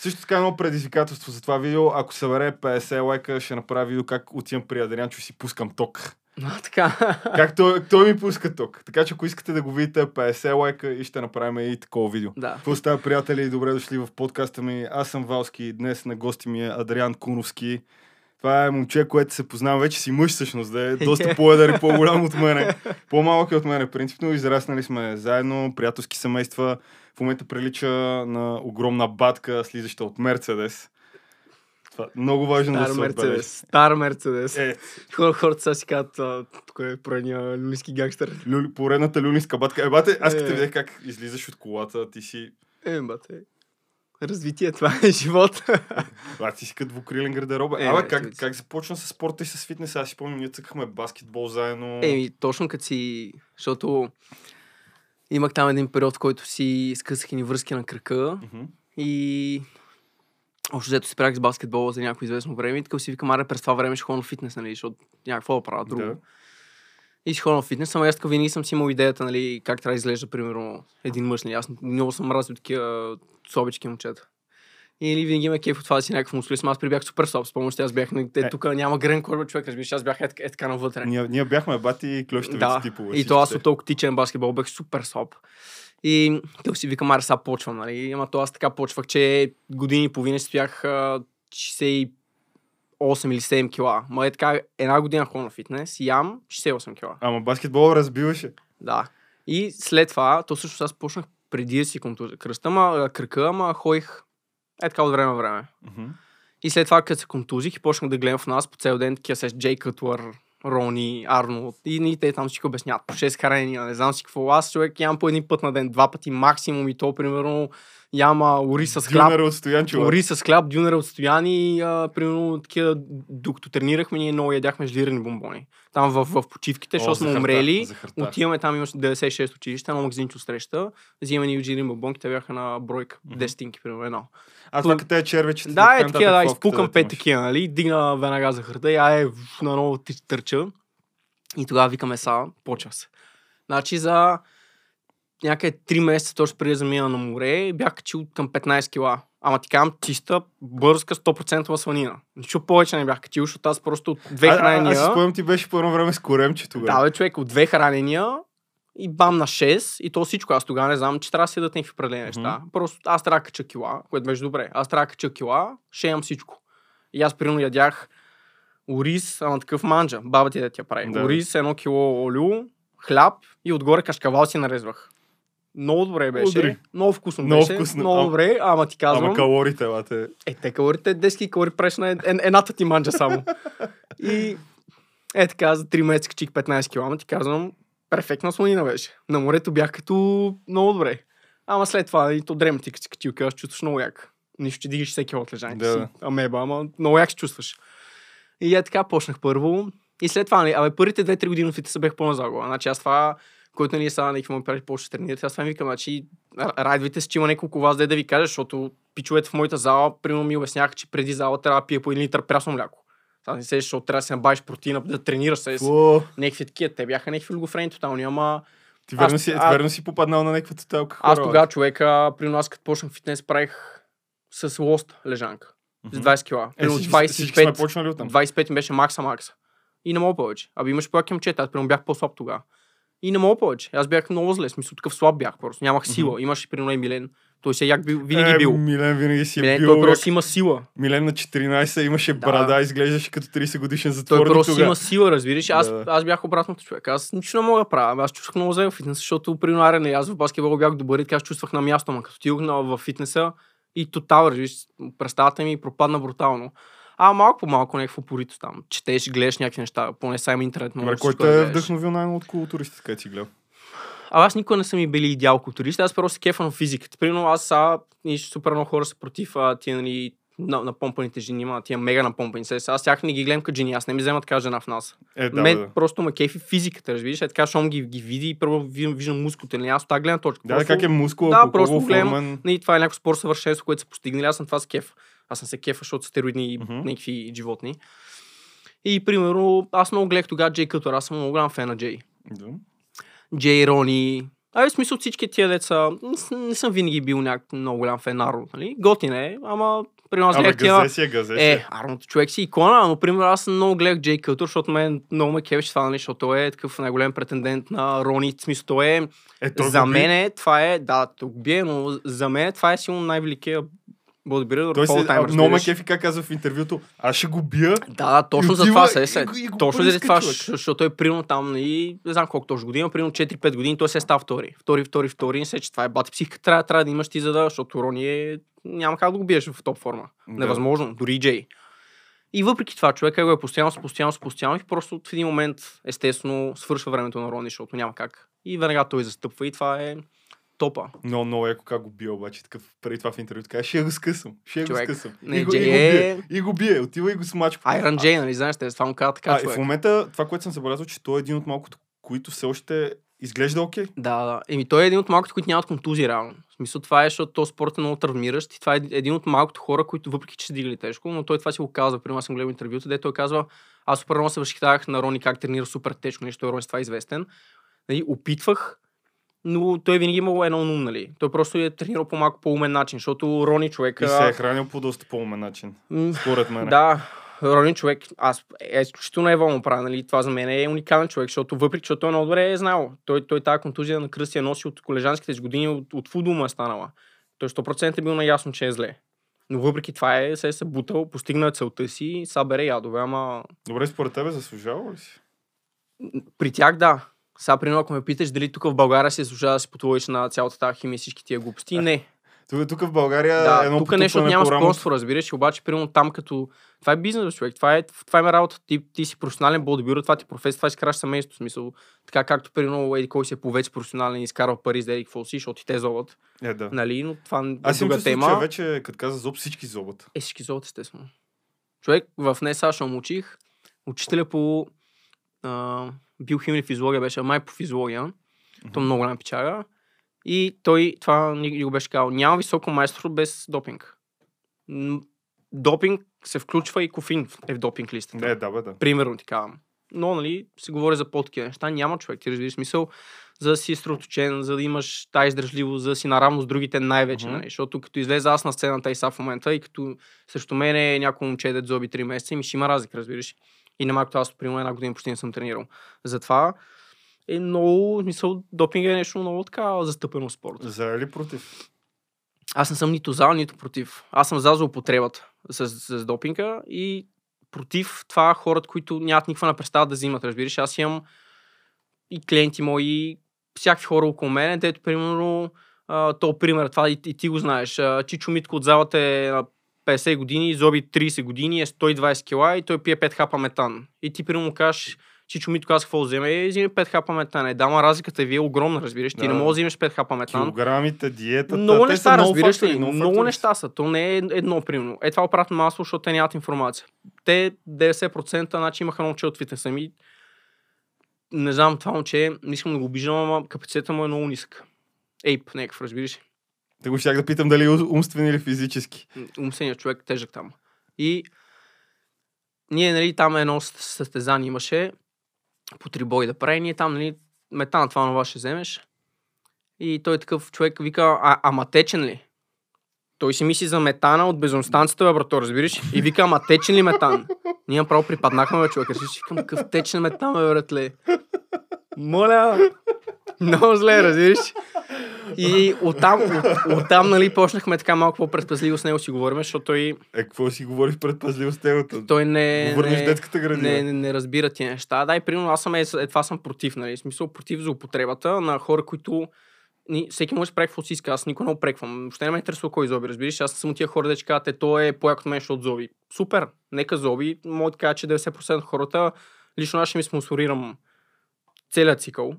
Също така едно предизвикателство за това видео. Ако събере 50 лайка, ще направя видео как отивам при Адрианчо и си пускам ток. А, така. Как той, той ми пуска ток. Така че ако искате да го видите, 50 лайка и ще направим и такова видео. да. Какво става, приятели? Добре дошли в подкаста ми. Аз съм Валски. Днес на гости ми е Адриан Куновски. Това е момче, което се познава вече си мъж всъщност, да е доста по-едър и по-голям от мене. По-малък е от мене. Принципно израснали сме заедно, приятелски семейства. В момента прилича на огромна батка, слизаща от Мерцедес. Това е много важно Стар да се отбележи. Мерцедес. Стар Мерцедес. Е, Хора, хората сега си казват, тук е поредния люлийски гангстър. люли, поредната люлинска батка. Е, бате, аз като Е. видях как излизаш от колата, ти си... Е, бате. Развитие, това е живот. А, ти си като двукрилен гардероба. Е, Абе, бе, как, как започна с спорта и с фитнес? Аз си спомням, ние цъкахме баскетбол заедно. Еми, точно като си... Защото имах там един период, в който си скъсах ни връзки на кръка Мгм. и общо взето спрях с баскетбола за някакво известно време и така си викам, аре през това време ще ходя на фитнес, нали, защото някакво да правя друго. Да. И си ходя на фитнес, ама аз така винаги съм си имал идеята, нали, как трябва да изглежда, примерно, един мъж. Нали. Аз много съм мразил такива слабички момчета. Или винаги ме е кеф от това да си някакъв мускулист. Аз прибях супер слаб, спомняш, аз бях, нали, е, тук няма грен корба човек, разбираш, аз бях е, е така навътре. Ние, ние бяхме бати и клещовици да, типове. И то аз от толкова тичен баскетбол бях супер слаб. И то си викам, аре, сега почвам, нали? Ама то аз така почвах, че години и половина стоях 65 8 или 7 кила. Ма е така, една година ходя на фитнес и ям 68 кила. Ама баскетбол разбиваше. Да. И след това, то също аз почнах преди да си контузия. кръста, ма, кръка, ама ходих е така от време на време. Mm-hmm. И след това, като се контузих и почнах да гледам в нас по цел ден такива сеш Джей Кътлър, Рони, Арно и, и те там всички обясняват. По 6 хранения, не знам си какво. Аз човек ям по един път на ден, два пъти максимум и то примерно яма ори с хляб. Дюнера от Стоянчева. Ори с хляб, дюнера от стояни, а, примерно такива, докато тренирахме, ние много ядяхме жлирани бомбони. Там в, в почивките, защото сме умрели. Отиваме там, имаше 96 училища, едно магазинче среща. Взимаме ни жлирани бомбонки, те бяха на бройка, Мгм. 10 стинки, примерно едно. А това като е червечета. Да, е такива, да, изпукам пет такива, нали? Дигна веднага захарта и ай, на ново търча. И тогава викаме са, почва се. Значи за някъде 3 месеца точно преди да замина на море, бях качил към 15 кила. Ама ти казвам чиста, бързка, 100% сланина. Нищо повече не бях качил, защото аз просто от две А- Аз хранения... си спомням, ти беше по едно време с коремче тогава. Да, бе, човек, от две хранения и бам на 6 и то всичко. Аз тогава не знам, че трябва да си дадат някакви определени неща. Просто аз трябва да кача кила, което беше добре. Аз трябва да кача кила, ще ям всичко. И аз примерно ядях ориз, ама такъв манджа. Баба ти да ти я прави. Да. Ориз, едно кило олио, хляб и отгоре кашкавал си нарезвах. Много добре беше. Удри. Много вкусно Много беше. вкусно. Много добре, ама ти казвам. Ама калорите, бате. Е, те калорите, 10 калории правиш на ед- ед- едната ти манджа само. и е така, за 3 месеца качих 15 кг, ти казвам, перфектна слонина беше. На морето бях като много добре. Ама след това, и то дреме ти, като си качил, казваш, чувстваш много як. Нищо, че дигаш всеки от лежанието Да, си. Амеба, ама много як се чувстваш. И е така, почнах първо. И след това, нали, абе, първите 2-3 години в се бях пълна загуба. Значи аз това, който нали сега някакви му прави повече тренирате, аз това им викам, значи радвайте се, че има няколко вас да е да ви кажа, защото пичовете в моята зала, примерно ми обясняха, че преди зала трябва да пие по един литър прясно мляко. Сега не се, защото трябва да се набавиш протеина, да тренираш се. О, Някакви такива, те бяха някакви олигофрени тотални, ама ти верно Аз- си, а- верно си попаднал на някаква тоталка. аз тогава човека, при нас като почнах фитнес, правих с лост лежанка. С Мгм. 20 кила. Е, Примерно всички, всички сме 25, почнали оттам. 25 ми беше макса макса. И не мога повече. Аби имаш по момчета, аз примерно бях по-слаб тогава. И не мога повече. Аз бях много зле, смисъл такъв слаб бях просто. Нямах сила. Имаше примерно и Милен. Той се як бил, винаги е, бил. Милен винаги си е Милен, бил. той як- просто има сила. Милен на 14 имаше Да. брада, изглеждаше като 30 годишен Той затворник просто тогава. има сила, разбираш. Аз, Да. аз бях обратното човек. Аз нищо не мога да правя. Аз чувствах много зле в фитнес, защото при нарен аз в баскетбол бях добър и така аз чувствах на място, ама като отидох в фитнеса и тотал, разбираш, представата ми пропадна брутално. А малко по малко някакво порито там. Четеш, гледаш някакви неща, поне има интернет. много Добре, който да е вдъхновил най-много от културистите, където си гледал? А аз никога не съм и били идеал културист, аз просто се кефа на физиката. Примерно аз сега, и супер много хора са против а, тия, нали, на, на помпаните жени, има тия мега на помпани се. Аз тях не ги гледам като жени, аз не ми взема така жена в нас. Е, да, Мен да. просто ме кефи физиката, разбираш? Е така, щом ги, ги види и първо виждам, мускулите, нали? Аз от тази гледна точка. Да, как е мускул, Да, просто просто гледам- формен. Нали, това е някакво спор съвършенство, което са постигнали. Аз съм това с кеф. Аз съм се кефа, защото стероидни Мгм. някакви животни. И примерно, аз много гледах тогава Джей Кътър. Аз съм много голям фен на Джей. Да. Джей Рони, Абе, в смисъл всички тия деца, не, съм винаги бил някак много голям фен на Арнолд, нали? Готин е, ама при нас Абе, гледах тия... газе си е, газе Е, е. Арнолд човек си икона, но примерно аз много гледах Джей Кътър, защото мен много ме кевеше това, нали, защото той е такъв най-голям претендент на Рони. В смисъл, той е, Е, той за мен е, това е, да, тук бие, но за мен това е силно най-великият бодибилдър Той се, много ме кефи как казва в интервюто. Аз ще го бия. Да, да, точно И за това се и е. се. и Точно пръска това, защото той примерно там, нали, не знам колко точно година, примерно 4-5 години, той се става втори. Втори, втори, втори, не се, че това е бати психика, трябва, трябва да имаш ти, за да, защото Рони е, няма как да го биеш в топ форма. Да. Невъзможно, дори и Джей. И въпреки това, човека го е постоянно, постоянно, постоянно и просто в един момент, естествено, свършва времето на Рони, защото няма как. И веднага той застъпва и това е топа. Много, много яко как го бие обаче. Такъв, преди това в интервюто каза, ще го скъсам. Ще го скъсам. не, и, го, и, го бие. е- И го бие. Отива и го смачка. Айрон Джей, нали, знаеш, те това му казват така, А, човек. в момента това, което съм забелязал, че той е един от малкото, които все още изглежда окей. Да, да. Еми, той е един от малкото, които нямат контузии, реално. В смисъл, това е, защото този спорт е много травмиращ и това е един от малкото хора, които въпреки, че са дигали тежко, но той това си го казва. При аз съм гледал интервюто, де той казва, аз супер много се възхитавах на Рони как тренира супер тежко, нещо Рони с това е известен. Нали, опитвах, но той винаги имал едно ум, нали. Той просто е тренирал по малко по-умен начин, защото Рони човек... И се е хранил по доста по-умен начин. Според мен. да, Ронин човек, аз е изключително еволно правя, нали? Това за мен е уникален човек, защото въпреки, че той много добре е знал. Той, той тази контузия на кръст я носи от колежанските си години, от, от му е станала. Той 100% е бил наясно, че е зле. Но въпреки това е, се е събутал, постигна целта си, събере ядове, ама Добре, според тебе заслужава ли си? при тях да. Сега, примерно, ако ме питаш дали тук в България се заслужава да си потвориш на цялата тази химия и всички тия глупости, не. Тук, тук в България Да, едно тук нещо няма спонсор, разбираш, обаче, примерно там като... Това е бизнес, човек, това е, това е работа. Ти, ти си професионален бодибилдър, това ти е професия, това си краш семейство, смисъл. Така както, примерно, еди кой си е повец професионален и изкарва пари с еди какво си, защото и те зоват, Е, да. нали, но това е Аз друга тема. че вече, като каза зоб, всички зобат. Е, всички зоват, естествено. Човек, в не САЩ учих, учителя по а, и физиология беше, май по физиология, то много голям печага. И той, това ни го беше казал, няма високо майстор без допинг. Допинг се включва и кофин е в допинг листата. Не, да, бе, да. Примерно ти казвам. Но, нали, се говори за по-такива неща. Няма човек, ти разбираш смисъл, за да си съсредоточен, за да имаш тази издържливост, за да си наравно с другите най-вече. Мгм. Нали? Защото като излезе аз на сцената и са в момента, и като срещу мен е някой момче, дет зоби 3 месеца, и ми ще има разлика, разбираш. И нема като аз, примерно, една година почти не съм тренирал. Затова е много, в смисъл, допинг е нещо много така застъпено в спорта. За или против? Аз не съм нито за, нито против. Аз съм за злоупотребата с, с допинга и против това хората, които нямат никаква представа да взимат, разбираш. Аз имам и клиенти мои, всякакви хора около мен, дето примерно то пример, това и, и ти го знаеш. Чичо Митко от залата е на 50 години, Зоби 30 години, е 120 кила и той пие 5 хапа метан. И ти примерно му кажеш, Чичо Митко, аз какво вземе? Е, вземе 5 хапа метан. Е, да, ма разликата ви е огромна, разбираш. Ти Да. не можеш да вземеш 5 хапа метан. Килограмите, диетата. Много неща, много разбираш ли? Много, са. неща са. То не е едно, примерно. Е, това оператно масло, защото те нямат информация. Те 90% значи имаха момче от фитнеса ми. Не знам, това момче, не искам да го обиждам, ама капацитета му е много нисък. Ейп, някакъв, разбираш Те го щях да питам дали е умствен или физически. умственият човек тежък там. И ние, нали, там едно съ- състезание имаше по три бой да прави. Ние там, нали, метан това това ще вземеш. И той такъв човек вика, а, ама течен ли? Той си мисли за метана от бензостанцията, бе, брато, разбираш? И вика, ама течен ли метан? Ние направо припаднахме, бе, човек. Решиш, викам, какъв течен метан, бе, братле. Моля, много зле, разбираш? И оттам, от, оттам, нали, почнахме така малко по-предпазливо с него си говорим, защото той, Е, какво си говориш предпазливо с темата? той не, Го върнеш в не, детската градина. не, не, не разбира тия неща. Да, и примерно аз съм е, е, това съм против, нали? В смисъл против злоупотребата на хора, които ни, всеки може да прави какво си иска, аз никой не опреквам. Въобще не ме интересува кой зоби, разбираш. Аз съм от тия хора, да казват, е, той е по-як от мен, защото зоби. Супер, нека зоби. Мога да кажа, че 90% от хората, лично аз ще ми спонсорирам целият цикъл.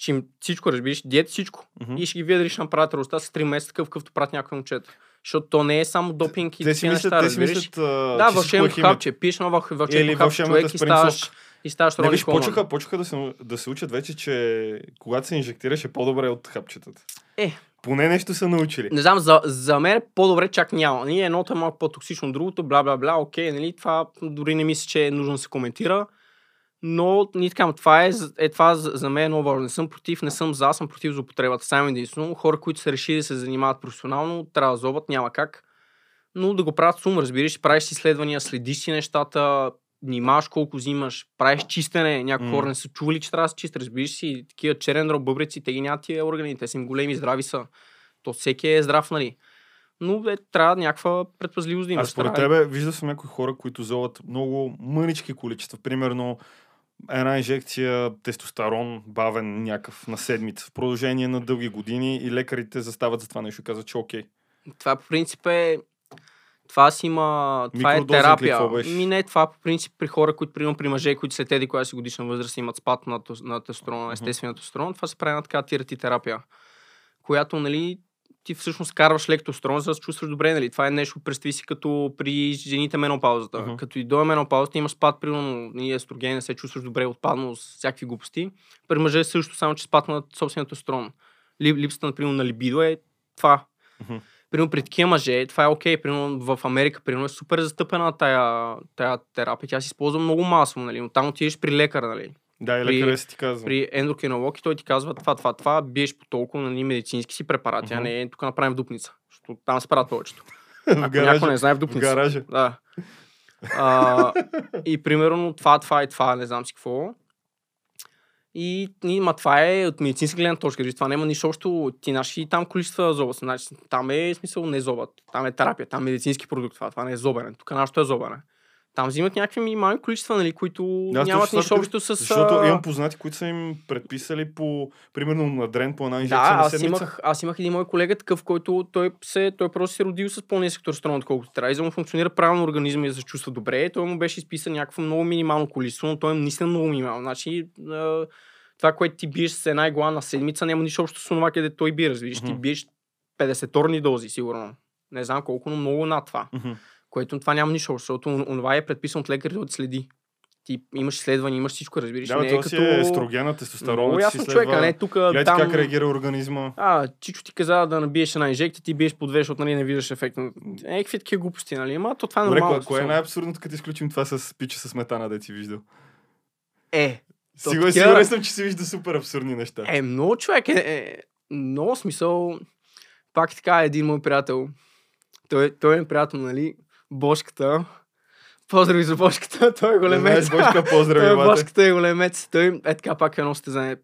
Ще им всичко, разбираш, диет всичко. Мгм. И ще ги видя дали ще направят ръста с 3 месеца, такъв какъвто правят някои момчета. Защото то не е само допинг и Те си мислят, неща, те си мислят, Да, е химия. хапче. Пиеш на вълшебното Или хапче човек и ставаш, и ставаш Рони Колман. почнаха, почнаха да, се, да се учат вече, че когато се инжектираш е по-добре от хапчетата. Е. Поне нещо са научили. Не знам, за, за мен по-добре чак няма. Ние едното е малко по-токсично, другото, бла, бла, бла, окей, нали, това дори не мисля, че е нужно да се коментира. Но така, това е, е това за, за мен е много важно. Не съм против, не съм за, съм против злоупотребата. Само единствено. Хора, които са решили да се занимават професионално, трябва да зобат, няма как. Но да го правят сум, разбираш, правиш си изследвания, следиш си нещата, внимаваш колко взимаш, правиш чистене. Някои М. хора не са чували, че трябва да се чистят. Разбираш си, такива черен дроб, бъбреци, те ги нямат тия органи, те са им големи, здрави са. То всеки е здрав, нали? Но е, трябва някаква предпазливост да А имаш. според Трябва- тебе, вижда съм някои хора, които зоват много мънички количества. Примерно една инжекция тестостерон, бавен някакъв на седмица, в продължение на дълги години и лекарите застават за това нещо и казват, че окей. Това по принцип е... Това си има... Това е терапия. Ми не, това по принцип при хора, които примерно при мъже, които след еди коя си годишна възраст имат спад на, на тестостерона, естествения тестостерон, това се прави на така тирати терапия, която, нали, ти всъщност карваш лек тестостерон, за да се чувстваш добре, нали? Това е нещо, представи си като при жените менопаузата. Мгм. Като и до менопаузата имаш спад, примерно, естроген, не се чувстваш добре, отпаднал с всякакви глупости. При мъже също, само че спад на собствения тестостерон. Лип, липсата, например, на либидо е това. Мгм. Примерно при такива мъже, това е окей. Примерно в Америка, примерно е супер застъпена тая, тая терапия. Тя се използва много масово, нали? Но там отидеш при лекар, нали? Да, и лекаря си ти казва. При ендокринолог и той ти казва това, това, това, биеш по толкова нали, медицински си препарати, а Мгм. не тук направим в дупница. Защото там се правят повечето. в Ако някой гаража. не знае в В дупница. гаража. Да. А, и примерно това, това и това, не знам си какво. И, и ма, това е от медицинска гледна точка. виж, Това няма нищо общо. Ти наши там количества зоба. Значи, там е смисъл не зобът. Там е терапия, там е медицински продукт. Това, това не е зобене. Тук нашето е зобене. Там взимат някакви минимални количества, нали, които Да, нямат нищо общо с... Защото имам познати, които са им предписали по, примерно на дрен по една инжекция Да, на аз седмица. имах, аз имах един мой колега такъв, който той, се, той просто се е родил с по-нисък тестостерон, отколкото трябва. И за му функционира правилно организма и да се чувства добре. Той му беше изписан някакво много минимално количество, но той е наистина много минимално. Значи, това, което ти биеш с една игла на седмица, няма нищо общо с това, къде той би, разбираш. Ти Мгм. биеш 50-торни дози, сигурно. Не знам колко, но много над това. Мгм. Което това няма нищо защото он- онова е предписано от лекарите да те следи. Ти имаш изследвания, имаш всичко, разбираш. Да, не е като... е естрогена, тестостерон. Много ясно човек, а не тук, Гледайте там... как реагира организма. А, Чичо ти каза да набиеш една инжекция, ти биеш по две, защото нали, не виждаш ефект. Някакви такива глупости, нали? Ама то това е Добре, нормално. кое, кое е най-абсурдното, като изключим това с пича с сметана, да си виждал? Е, Сигурен, такива- сигурен съм, че си вижда супер абсурдни неща. е, много човек е, е много смисъл. Пак така един мой приятел. Той, той е приятел, нали? Бошката. Поздрави за Бошката, той е Не големец. знаеш, Бошка, поздрави, той е. Бошката е големец. Той е така пак едно състезание.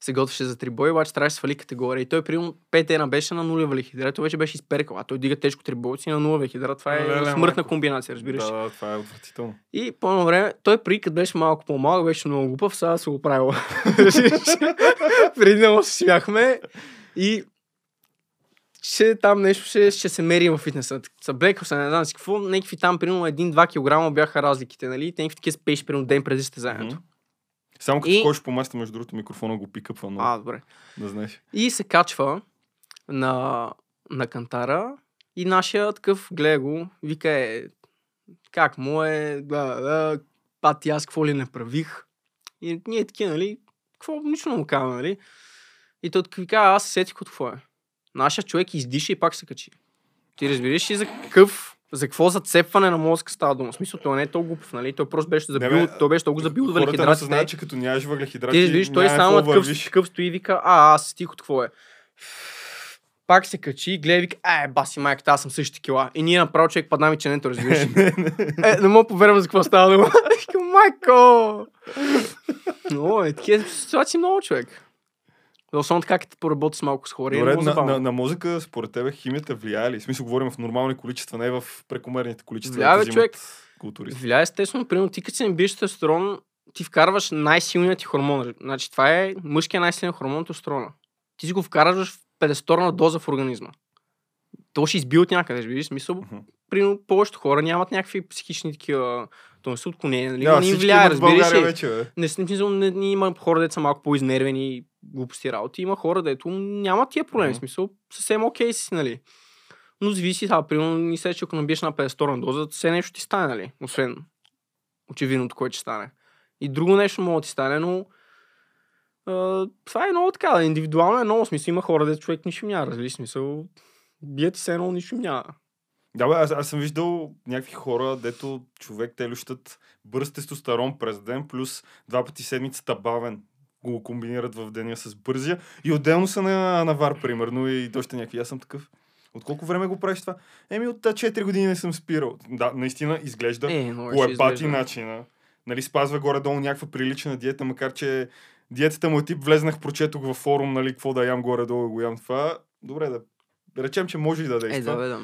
Се готвеше за три боя, обаче трябваше да свали категория. И той примерно 5 дена беше на нулева лихидрат, той вече беше изперкал. А той дига тежко три бойци на нулева лихидрат. Това е Леле, смъртна майко. комбинация, разбираш. Да, да, това е отвратително. И по едно време, той при като беше малко по-малък, беше много глупав, сега се го правил. Преди много се смяхме и ще там нещо ще, ще се мери в фитнеса. Съблекал се, не знам си какво, някакви там, примерно 1-2 кг бяха разликите, нали? Те някакви такива спеши, примерно ден преди състезанието. Само като И- ходиш по маста, между другото, микрофона го пикъпва много, А, добре. да знаеш. И се качва на, на кантара и нашия такъв гледа го, вика е, как му е, да, да, пати аз какво ли не правих. И ние такива, нали, какво, нищо не му казваме, нали. И той вика, аз се сетих от какво е. Нашия човек издиша и пак се качи. Ти разбираш ли за какъв, за какво зацепване на мозъка става дума? В смисъл, той не е толкова глупав, нали? Той просто беше забил, бе, той беше толкова забил от Хората не въглехидратите. съзнават, че като нямаш въглехидрати, Ти виж, той само такъв, такъв стои и вика, а, аз стих от какво е. Пак се качи, гледа и вика, е, баси майката, аз съм същите кила. И ние направо човек падна ми ченето, разбираш. ли? е, не мога повярвам за какво става дума. Майко! Но, е, такива ситуации много човек. Особено така, като поработи с малко с хора. е Добре, на, на, на, музика, според тебе, химията влияе ли? В смисъл, говорим в нормални количества, не в прекомерните количества. Влияе, бе, човек. взимат Културисти. Влияе естествено, примерно ти като се набиеш тестостерон, ти вкарваш най-силният ти хормон. Значи това е мъжкият най-силен хормон тестостерона. Ти си го вкарваш в 50 доза в организма. То ще изби от някъде, виждаш смисъл. Мгм. Примерно повечето хора нямат някакви психични такива, то не са отклонения, нали? Да, не им влияе, разбираш ли? вече, бе. Не, смисъл, не, не, има хора, деца малко по-изнервени и глупости работи. Има хора, дето нямат тия проблеми. В смисъл, съвсем окей си, нали? Но зависи, да, примерно, ни се, че ако набиеш на 50 доза, все нещо ти стане, нали? Освен очевидното, което ще стане. И друго нещо може да ти стане, но а, това е много така, индивидуално е много смисъл. Има хора, дето човек нищо няма, разбираш смисъл. Бият се едно, нищо няма. Да, бе, аз, аз съм виждал някакви хора, дето човек те лющат бърз тестостерон през ден, плюс два пъти седмицата бавен го комбинират в деня с бързия и отделно са на, на вар, примерно, и още някакви. Аз съм такъв. От колко време го правиш това? Еми от 4 години не съм спирал. Да, наистина изглежда Е, по ще е пати изглежда. начина. Нали, спазва горе-долу някаква прилична диета, макар че диетата му е тип влезнах, прочетох във форум, нали, какво да ям горе-долу, го ям това. Добре, да, речем, че може и да Е, действа. да, бе, да.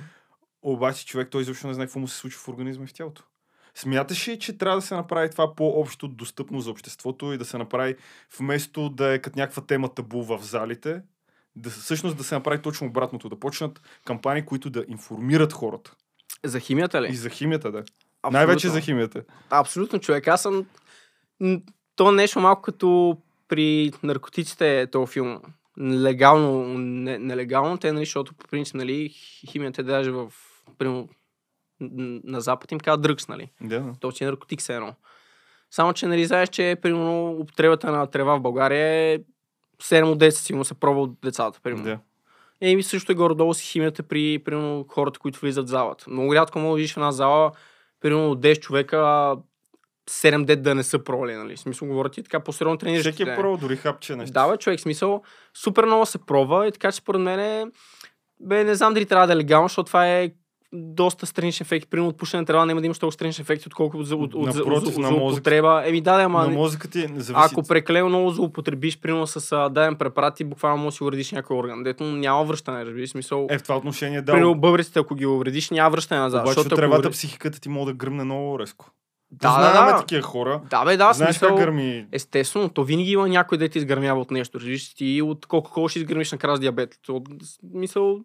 Обаче човек той изобщо не знае какво му се случва в организма и в тялото. Смяташ ли, че трябва да се направи това по-общо достъпно за обществото и да се направи вместо да е като някаква тема табу в залите, да, всъщност да се направи точно обратното, да почнат кампании, които да информират хората. За химията ли? И за химията, да. Абсолютно. Най-вече за химията. Абсолютно, човек. Аз съм... То е нещо малко като при наркотиците е този филм. Легално, не, нелегално, те, нали, защото по принцип, нали, химията е даже в... Примерно, на Запад им казват дръгс, нали? Да. То си е наркотик все едно. Само, че нали знаеш, че примерно употребата на трева в България е 7 от 10 сигурно се пробва от децата. Примерно. да. Еми също е горе-долу с химията при примерно, хората, които влизат в залата. Много рядко мога да видиш в една зала, примерно от 10 човека, 7 дет да не са пробвали, нали? В смисъл говорят и така по-сериозно трениращи. Всеки е пробвал дори хапче нещо. Да, бе, човек, смисъл, супер много се пробва и така че според мен е, бе, не знам дали трябва да е легално, защото това е доста страничен ефект. Примерно от пушене на трева няма да имаш толкова страничен ефект, отколкото за, от, от, Напротив, за, на за мозъка. употреба. Еми да, да, ама На мозъка ти не зависи. ако прекалено много злоупотребиш, примерно с а, даден препарат, ти буквално може да си уредиш някой орган, дето няма връщане, разбираш, смисъл. Е, в това отношение, да. Примерно бъбреците, ако ги увредиш, няма връщане назад. Обаче защото от тревата увре- психиката ти може да гръмне много резко. Да, Знаем да, такива хора. Да, бе, да, Знаеш смисъл... как гърми. Естествено, то винаги има някой да ти изгърмява от нещо. Разбираш, ти от колко колко ще изгърмиш накрая с диабет. То, мисъл,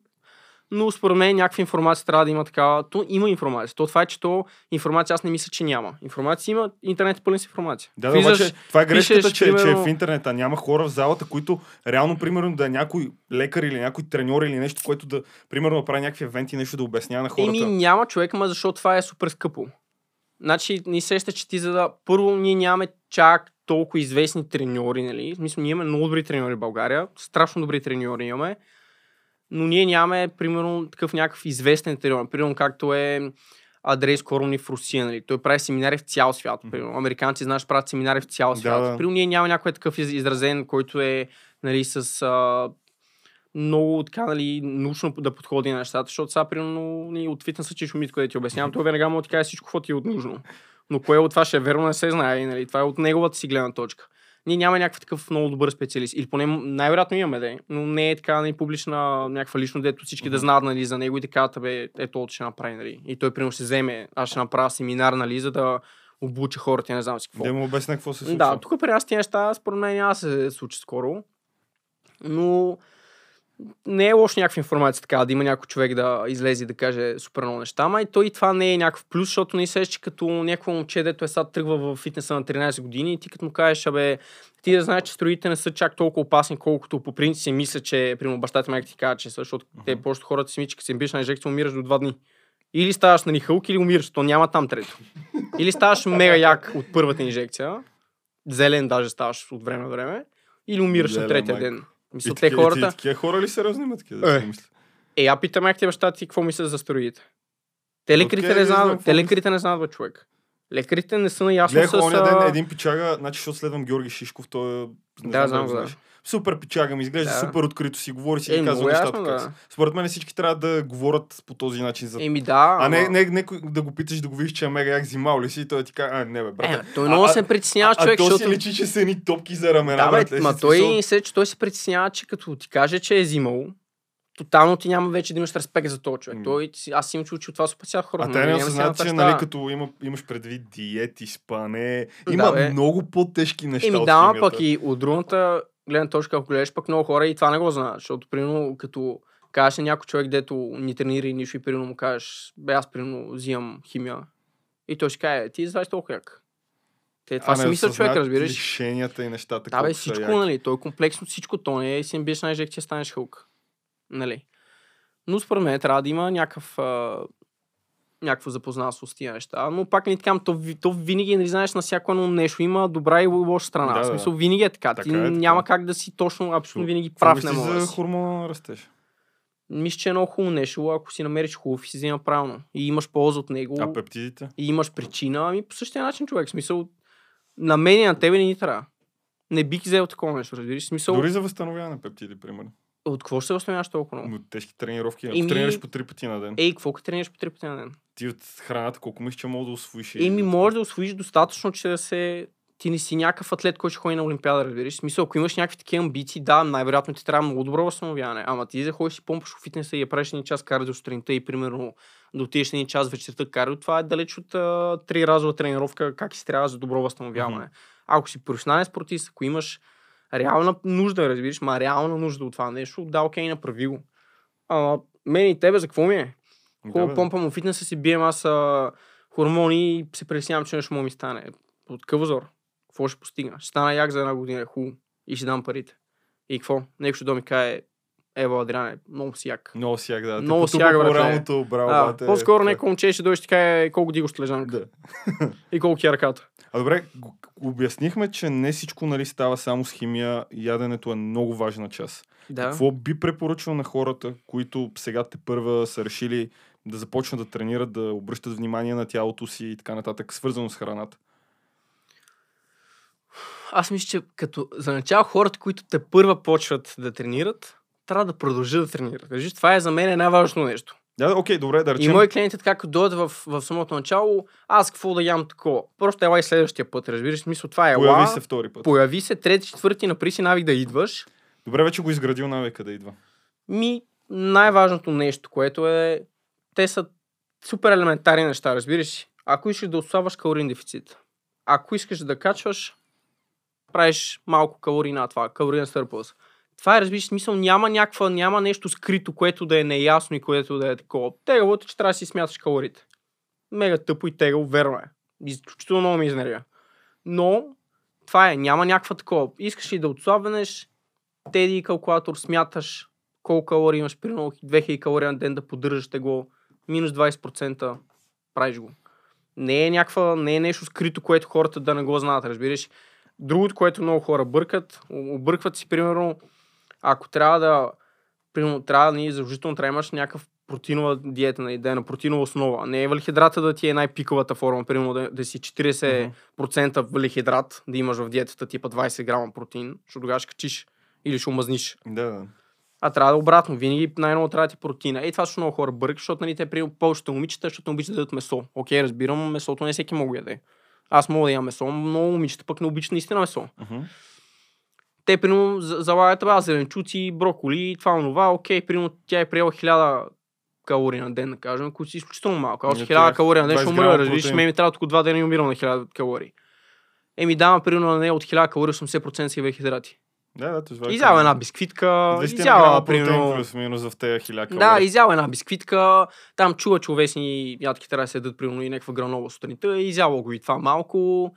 но според мен някаква информация трябва да има такава. То има информация. То това е, че то информация аз не мисля, че няма. Информация има, интернет е пълен с информация. Да, Влизаш, обаче това е грешката, пишеш, че, че примерно- в интернета. Няма хора в залата, които реално, примерно, да е някой лекар или някой треньор или нещо, което да, примерно, да прави някакви евенти, нещо да обяснява на хората. Еми няма човек, ма защото това е супер скъпо. Значи, ни сеща, че ти за да... Първо, ние нямаме чак толкова известни треньори, нали? В смисъл, ние имаме много добри треньори в България. Страшно добри треньори имаме. Но ние нямаме, примерно, такъв някакъв известен треньор. Примерно, както е Адрей Скоромни в Русия, нали? Той прави семинари в цял свят. Примерно, американци, знаеш, правят семинари в цял свят. да. Примерно, ние нямаме някой такъв из- изразен, който е, нали, с а, много така, нали, научно да подходи на нещата, защото сега, примерно, ни от фитнеса Чичо Митко да ти обяснявам, той веднага му ти каже всичко, какво ти е от нужно. Но кое от това ще е верно, не се знае, нали, това е от неговата си гледна точка. Ние нямаме някакъв такъв много добър специалист. Или поне най-вероятно имаме, да, но не е така нали, публична някаква лично, дето всички да знаят нали, за него и така, бе, ето ще направи. Нали. И той, примерно, ще вземе, аз ще направя семинар, нали, за да обуча хората, не знам си какво. Да му обясня какво се случва. Да, тук при нас тези неща, според мен, няма да се случи скоро. Но не е лошо някаква информация така, да има някой човек да излезе и да каже супер много неща, ама и той и това не е някакъв плюс, защото не се че като някакво момче, дето е сега тръгва в фитнеса на 13 години и ти като му кажеш, абе, ти да знаеш, че строите не са чак толкова опасни, колкото по принцип си мисля, че, примерно, бащата майка ти казва, че са, защото те повечето хората си мислят, че като се биеш на инжекция, умираш до 2 дни. Или ставаш на хълк, или умираш. То няма там трето. Или ставаш мега як от първата инжекция, зелен даже ставаш от време на време, или умираш Зелен, на третия майко. ден. И Мисля, те таки- хората... И, такива хора ли сериозно имат такива? Да Е. си мисля. Е, я питам майка ти баща ти какво мислят за стероидите. Те лекарите не знам те лекарите не знаят, бе, човек. Лекарите не са наясно Гледах с... ден един пичага, значи, защото следвам Георги Шишков, той е... не Да, знам знам да. Супер пичага ми, изглежда Да. супер открито си, говори си Е, и казва нещата. как да. Според мен всички трябва да говорят по този начин. За... Еми да, А не, не, некой да го питаш да го видиш, че е мега як взимал ли си и той ти казва, а не бе, брат. Е, той много а, се притеснява а, човек, а то защото... си личи, че са едни топки за рамена, Да, брат. бе, ма той, се, че той се притеснява, че като ти каже, че е взимал, тотално ти няма вече да имаш респект за този човек. Той, аз им чул, че от това се опасява хората. А те не да осъзнават, че нали, като има, имаш предвид диети, спане, Да, има бе. много по-тежки неща Еми да, пък и от другата гледна точка, ако гледаш пък много хора и това не го знаят, защото примерно като кажеш на някой човек, дето ни тренира и нищо и примерно му кажеш, бе аз примерно взимам химия и той ще каже, ти извадиш толкова як. Те, това А, си мисля човек, разбираш. Лишенията и нещата. Да, бе, са всичко, яки. нали, то е комплексно всичко, то не е си биеш на инжекция, станеш хълк. Нали. Но според мен трябва да има някакъв някакво запознанство с тия неща. Но пак не така, то, то винаги, не знаеш, на всяко едно нещо има добра и лоша страна. Да, в смисъл, винаги е така. Така Ти е, така няма е. как да си точно, абсолютно винаги прав не мислиш може. да за хормона растеж? Мисля, че е много хубаво нещо, ако си намериш хубав и си взема правилно. И имаш полза от него. А пептидите? И имаш причина. Ами по същия начин, човек. В Смисъл, на мен и на тебе не ни трябва. Не бих взел такова нещо, разбираш. Смисъл, Дори за възстановяване на пептиди, примерно. от какво ще се възстановяваш толкова много? Но тежки тренировки. Ако Еми- тренираш по три пъти на ден. Ей, какво тренираш по три пъти на ден? Ти от храната колко мислиш, че мога да освоиш? и- Еми, можеш да освоиш достатъчно, че да се... Ти не си някакъв атлет, който ще ходи на Олимпиада, разбираш. В смисъл, ако имаш някакви такива амбиции, да, най-вероятно ти трябва много добро възстановяване. Ама ти да ходиш си помпаш в фитнеса и я правиш един час кардио сутринта и примерно да отидеш един час вечерта кардио, това е далеч от а, три разова тренировка, как си трябва за добро възстановяване. Ако си професионален спортист, ако имаш реална нужда, разбираш, ма реална нужда от това нещо, да, окей, направи го. А, мен и тебе, за какво ми е? Да, Хубаво бе. помпам в фитнеса си, бием аз а, хормони и се притеснявам, че нещо да ми стане. От какъв възор? Какво ще постигна? Ще стана як за една година, е хубаво. И ще дам парите. И какво? Нещо да ми каже, Ева Адриане, много си як. Много сяк, да. Много сяк, по братле. рамото, браво, А, бате. по-скоро е. някой момче ще дойде и ти каже колко дигаш лежанка Да. и колко ти е ръката. А добре, обяснихме, че не всичко нали, става само с химия. Яденето е много важна част. Да. Какво би препоръчал на хората, които сега те първа са решили да започнат да тренират, да обръщат внимание на тялото си и така нататък, свързано с храната? Аз мисля, че като за начало хората, които те първа почват да тренират, трябва да продължат да тренират. Виждаш, това е за мен най-важното нещо. Да, окей, добре, да И речем. мои клиенти така, като дойдат в, в самото начало, аз какво да ям такова. Просто ела и следващия път, разбираш. Смисъл, това е ела. Появи се втори път. Появи се трети, четвърти, напри си навик да идваш. Добре, вече го изградил навика да идва. Ми, най-важното нещо, което е, те са супер елементарни неща, разбираш? Ако искаш да отслабваш калорийен дефицит, ако искаш да качваш, правиш малко калории на това, калориен surplus. Това е, разбираш, смисъл, няма някаква, няма нещо скрито, което да е неясно и което да е такова. Тегаво е, че трябва да си смяташ калориите. Мега тъпо и тегаво, верно е. Изключително много ми изнервя. Но, това е, няма някаква такова. Искаш ли да отслабванеш, теди калкулатор, смяташ колко калории имаш, примерно 2000 калории на ден да поддържаш го, минус 20%, правиш го. Не е, някаква, не е нещо скрито, което хората да не го знаят, разбираш. Другото, което много хора бъркат, объркват си, примерно, ако трябва да, примерно, трябва да ни задължително трябва да имаш някакъв протеинова диета, нали, да е на протеинова основа. Не е въглехидрата да ти е най-пиковата форма, примерно да, да си 40% въглехидрат, да имаш в диетата типа 20 грама протеин, защото тогава ще качиш или ще омазниш. Да, да. А трябва да е обратно. Винаги най-много трябва да ти протеина. Е, това също много хора бъркат, защото нали, те при повечето момичета, защото обичат да ядат месо. Окей, разбирам, месото не всеки мога да яде. Аз мога да ям месо, но момичета пък не обичат наистина месо. Мгм. Те, примерно, за- залагат това, зеленчуци, броколи, това, онова, окей, примерно, тя е приела 1000 калории на ден, да кажем, които са изключително малко. Още 1000 тя е калории на ден 20 ще умра, разбираш, ме ми трябва около 2 дена и умирам на 1000 калории. Еми дама, примерно на нея от 1000 калории 80% си въглехидрати. Да, да, това е Изява една бисквитка, 10 изява, грама протеин примерно... плюс минус в тези хиляда Да, изява една бисквитка, там чува човесни ядки трябва да се ядат, примерно и някаква гранола сутринта, изява го и това малко,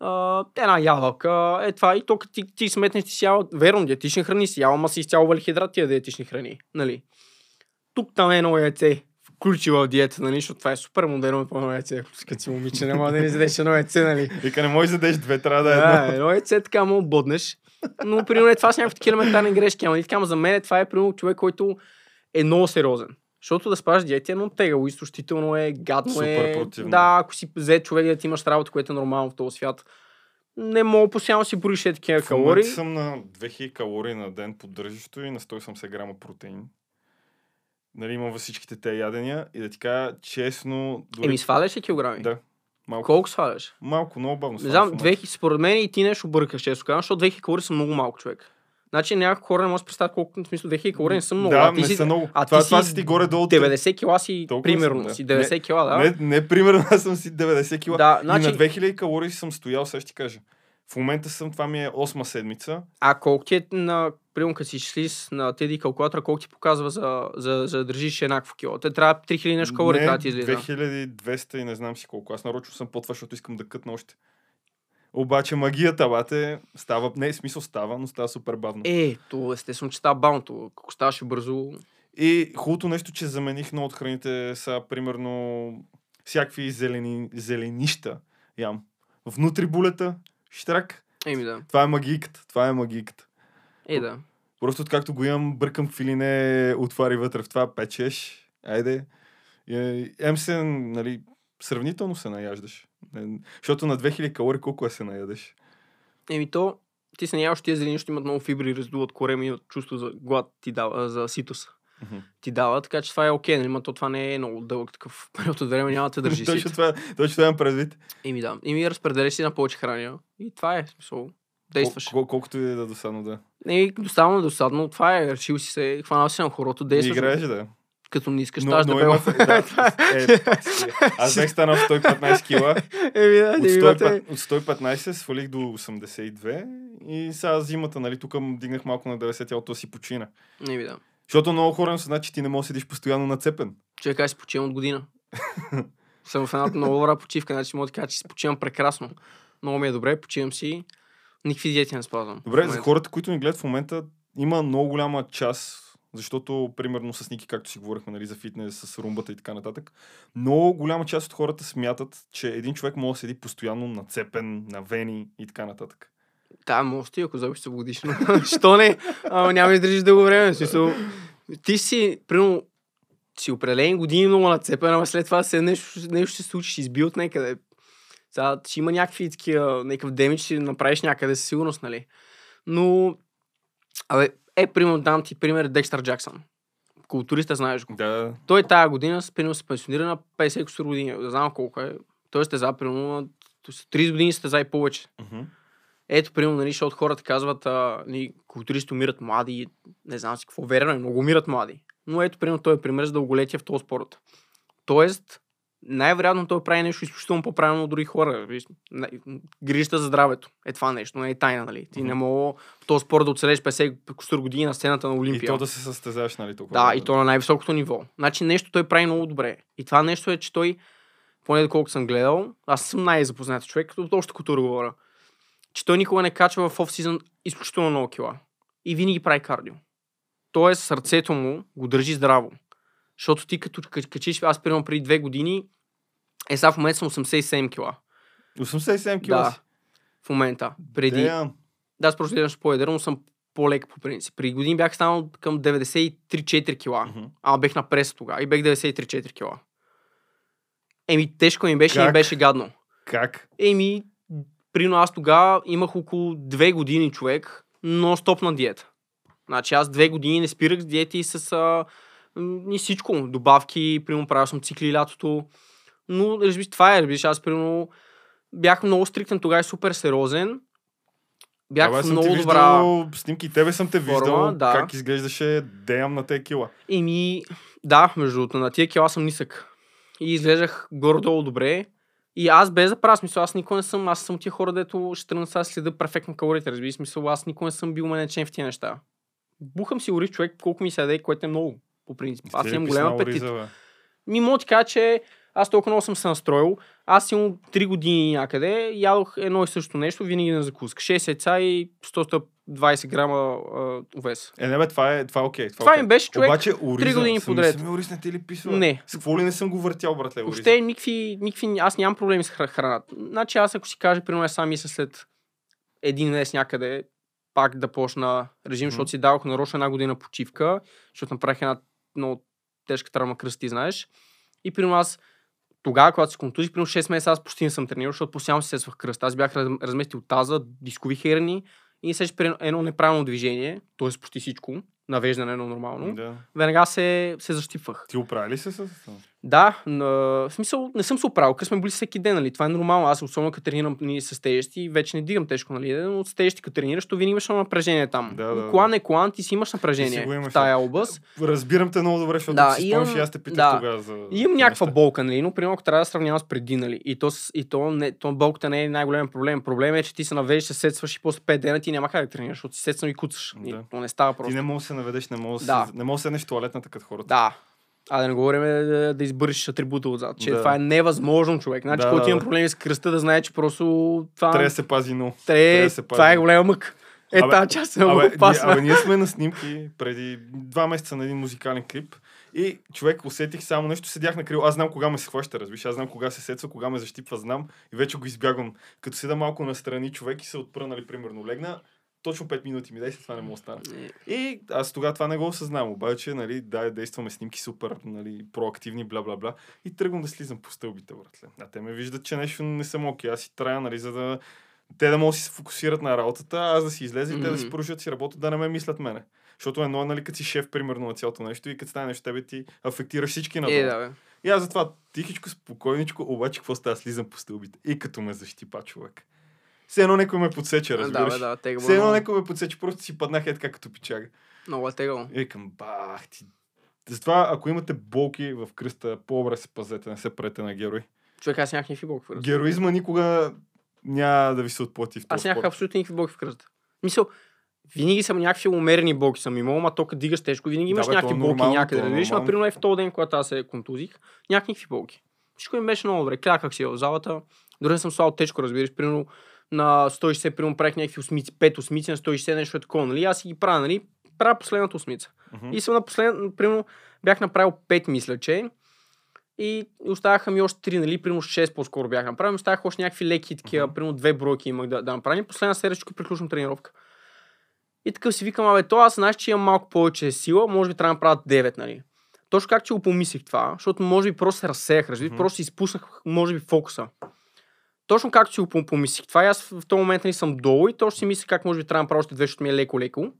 а, една ябълка, е това и то ти, ти сметнеш, ти си яла, верно, диетични храни си яла, ма си изцяло въглехидрат тия диетични храни, нали? Тук там е едно яйце, включила в диета, нали, защото това е супер модерно по едно яйце, като си момиче, няма да не изядеш едно яйце, нали? Вика, не можеш да дадеш две, трябва да е Да, едно. едно яйце така му боднеш. Но, примерно, е, това са някакви такива елементарни грешки. Ама, и така, за мен това е, примерно, човек, който е много сериозен. Защото да спаш диета е много тегаво, изтощително е, гадно Супер е. противно. Да, ако си взе човек да ти имаш работа, което е нормално в този свят, не мога постоянно си броиш е такива калории. съм на 2000 калории на ден поддържащо и на 180 грама протеин. Нали, имам във всичките те ядения и да ти кажа честно, дори... Еми, сваляш ли килограми? Да. Малко, Колко сваляш? малко, много бавно. Не знам, в момента. 2000, според мен и ти нещо бъркаш, често казвам, защото 2000 калории са много малко човек. Значи някои хора не може да представят колко, в смисъл 2000 калории не са много. Да, а ти не си, са много. а това, ти това си ти горе-долу. 90 кила си, Толкова примерно, съм, да. си 90 кила, да. Не, не, примерно, аз съм си 90 кила. Да, И значи- на 2000 калории съм стоял, сега ще ти кажа. В момента съм, това ми е 8 седмица. А колко ти е на, примерно като си с- на тези калкулатора, колко ти показва за, за, за да държиш еднакво кило? Те трябва 3000 нещо калории, трябва да ти излиза. 2200 и не знам си колко. Аз нарочно съм по това, защото искам да кътна още. Обаче магията, бате, става, не, смисъл става, но става супер бавно. Е, то естествено, че става бавното. Ако ставаше бързо, И хубавото нещо, че замених много от храните са, примерно, всякакви зелени, зеленища ям. Внутри булета, штрак. еми да. Това е магиката. Това е магиката. Е, да. Просто както го имам, бъркам в или не отвари вътре в това, печеш, айде. И, ем се, нали, сравнително се наяждаш. Не, Защото на 2000 калории колко е се наядеш? Еми то, ти се нямаш тия зелени, ще имат много фибри, раздуват корем и чувство за глад ти дава, за ситус Мгм. ти дава, така че това е окей, нали, но то това не е много дълъг такъв период от време, няма да те държи Точно това, точно това имам предвид. Еми да, еми разпределяш си на повече храния и това е смисъл. Действаш. Кол, кол, колкото и да е досадно да. Еми, доставно, досадно, това е, решил си се, хванал си на хорото, действаш. играеш, да. Като не искаш, Но, но дебел. има, да, е, аз бях станал 115 кила. Еми да, От не имате. 105 от 115 свалих до 82 и сега зимата, нали, тук дигнах малко на 90 тялото да си почина. Еми да. Защото много хора не са значи, че ти не можеш да седиш постоянно нацепен. Човек, аз си почивам от година. Съм в една много добра почивка, значи мога да кажа, че си почивам прекрасно. Много ми е добре, почивам си. Никакви диети не спазвам. Добре, за хората, които ни гледат в момента, има много голяма част, защото, примерно, с Ники, както си говорихме, нали, за фитнес, с румбата и така нататък, много голяма част от хората смятат, че един човек може да седи постоянно нацепен, на вени и така нататък. Да, може ти, ако загубиш годишно. Що не? Ама няма издържиш дълго време. Смисъл, ти си, примерно, си определени години много нацепен, ама след това се нещо, нещо се случи, ще изби от някъде. Сега ще има някакви такива, някакъв демидж, ще направиш някъде със сигурност, нали? Но, абе, е, примерно, дам ти пример Декстър Джаксън. Културиста, знаеш го. Да, Той тая година, примерно, се пенсионира на 50 кусор години. Не знам колко е. Той сте за, примерно, на 30 години сте за и повече. мгм. Ето, примерно, нали, защото хората казват, а, нали, културисти умират млади, не знам си какво, верно е, много умират млади. Но ето, примерно, той е пример за дълголетие в този спорт. Тоест, най-вероятно той прави нещо изключително по-правилно от други хора. Виж, Грижата за здравето е това нещо, не е тайна, нали? Ти не Мгм. мога в този спорт да оцелеш 50 кусор години на сцената на И Олимпия. то да се състезаваш, нали, толкова. Да, и то на най-високото ниво. Значи нещо той прави много добре. И това нещо е, че той, поне доколко съм гледал, аз съм най-запознат човек, като още като говоря, че той никога не качва в офсизън изключително много кила. И винаги прави кардио. Тоест сърцето му го държи здраво. Защото ти като качиш, аз примерно преди две години, е сега в момента съм 87 кила. 87 кила Да. си. В момента. Преди. Damn. Да, аз просто гледам ще по-едър, но съм по-лек по принцип. Преди години бях станал към 93-4 кила. Мгм. Ама бех на прес тогава и бех 93-4 кила. Еми, тежко ми беше и Как? ми беше гадно. Как? Еми, прино аз тогава имах около две години човек, но стоп на диета. Значи аз две години не спирах с диети с а, и всичко. Добавки, примерно правил съм цикли лятото. Но, разбираш, това е, разбираш, аз примерно бях много стриктен тогава и супер сериозен. Бях Абе, съм ти много добра... виждал снимки, тебе съм те форма, виждал, да. как изглеждаше деям на те кила. Еми, да, между другото, на тия кила съм нисък. И изглеждах горе-долу добре. И аз без да правя смисъл, аз никога не съм, аз съм тия хора, дето ще тръгна сега да следа перфектно калориите, разбира смисъл, аз никога не съм бил манечен в тия неща. Бухам си ори човек, колко ми се яде, което е много, по принцип. Аз имам голям апетит. ориза, бе? Ми мога ти кажа, че аз толкова много съм се настроил. Аз имам 3 години някъде, ядох едно и също нещо, винаги на закуска. 6 яйца и 100-120 грама а, овес. Е, не бе, това е, това е окей. Това е ми беше човек Обаче, ориза, години сами подред. Сами ориз не ти ли писва? Не. С какво ли не съм го въртял, братле, ориз? Въобще никакви, никакви, аз нямам проблеми с хра- храната. Значи аз ако си кажа, примерно, аз сам мисля след един месец някъде пак да почна режим, защото си давах нарочно една година почивка, защото направих една много тежка травма кръсти, знаеш. И примерно аз тогава, когато се контузих, примерно 6 месеца аз почти не съм тренирал, защото постоянно се сесвах кръст. Аз бях раз, разместил таза, дискови херни и сега при едно неправилно движение, т.е. почти всичко, навеждане едно нормално, Да. веднага се, се защипвах. Ти оправи ли се с... Да, на... в смисъл не съм се оправил, къс сме били всеки ден, нали? Това е нормално. Аз особено като тренирам ние с тежести, вече не дигам тежко, нали? Но с тежести като тренираш, то винаги имаш едно напрежение там. Да, да, колан е колан, ти си имаш напрежение имаш, в тая област. Разбирам те много добре, защото Да, си имам- спомняш и аз те питах да. тогава за... И имам някаква болка, нали? Но примерно, ако трябва да сравнявам с преди, нали? И то, и то, не, то болката не е най-голям проблем. Проблем е, че ти се навеждаш, се сетваш и после 5 дена ти няма как да тренираш, защото си сетвам и куцаш. И Да. то не става Ти просто. не можеш да се наведеш, не можеш да. се... не можеш да седнеш в туалетната като хората. Да. А да не говорим да, да избършиш атрибута отзад. Че Да. това е невъзможно, човек. Значи, Да, който да, има проблеми с кръста, да знае, че просто това Трябва да се пази, но... Тре, да се това е пази. голема мък. Е, Абе, тази част е много опасна. абе, ние сме на снимки преди два месеца на един музикален клип и човек усетих само нещо, седях на крило. Аз знам кога ме се хваща, разбираш. Аз знам кога се сетва, кога ме защипва, знам и вече го избягвам. Като седа малко настрани човек и се отпра, нали, примерно легна, точно 5 минути ми дай, след това не мога стана. Е, И аз тогава това не го осъзнавам, обаче, нали, да, действаме снимки супер, нали, проактивни, бла, бла, бла. И тръгвам да слизам по стълбите, братле. А те ме виждат, че нещо не съм окей. Аз си трая, нали, за да те да могат да си се фокусират на работата, аз да си излезе и те да си Мгм. продължат си работа, да не ме мислят мене. Защото едно е, нали, като си шеф, примерно, на цялото нещо и като стане нещо, тебе ти афектираш всички на Е, да, бе. И аз затова тихичко, спокойничко, обаче какво става, слизам по стълбите. И като ме защипа човек. Все едно някой ме подсече, Да, разбираш. бе, да, тега Все едно някой ме подсече, просто си паднах е така като пичага. Много е тегаво. И викам, бах ти. Затова, ако имате болки в кръста, по-добре се пазете, не се прете на герой. Човек, аз нямах никакви болки в кръста. Героизма никога няма да ви се отплати в този Аз нямах абсолютно никакви болки в кръста. Мисъл, винаги съм някакви умерени болки съм имал, ама то като дигаш тежко, винаги имаш Да, някакви е болки някъде. Да видиш, е в този ден, когато аз се контузих, нямах никакви болки. Всичко ми беше много добре. Кляках си в залата. Дори съм слал тежко, разбираш. Примерно на 160, примерно правих някакви осмици, 5 осмици, на 160 нещо е такова, нали? Аз си ги правя, нали? Правя последната осмица. Мгм. И съм на последната, примерно, бях направил 5, мисля, че. И оставаха ми още 3, нали, примерно 6 по-скоро бях направил. Оставаха още някакви леки такива, Мгм. примерно две бройки имах да, да направя. И последна ще приключвам тренировка. И така си викам, абе, то аз знаеш, че имам малко повече сила, може би трябва да направя 9, нали. Точно как че го помислих това, защото може би просто се разсеях, разбираш, Мгм. просто изпуснах, може би, фокуса. Точно както си го пом- помислих това, и аз в този момент нали, съм долу и точно си мисля как може би трябва да направя още две, защото ми е леко-леко.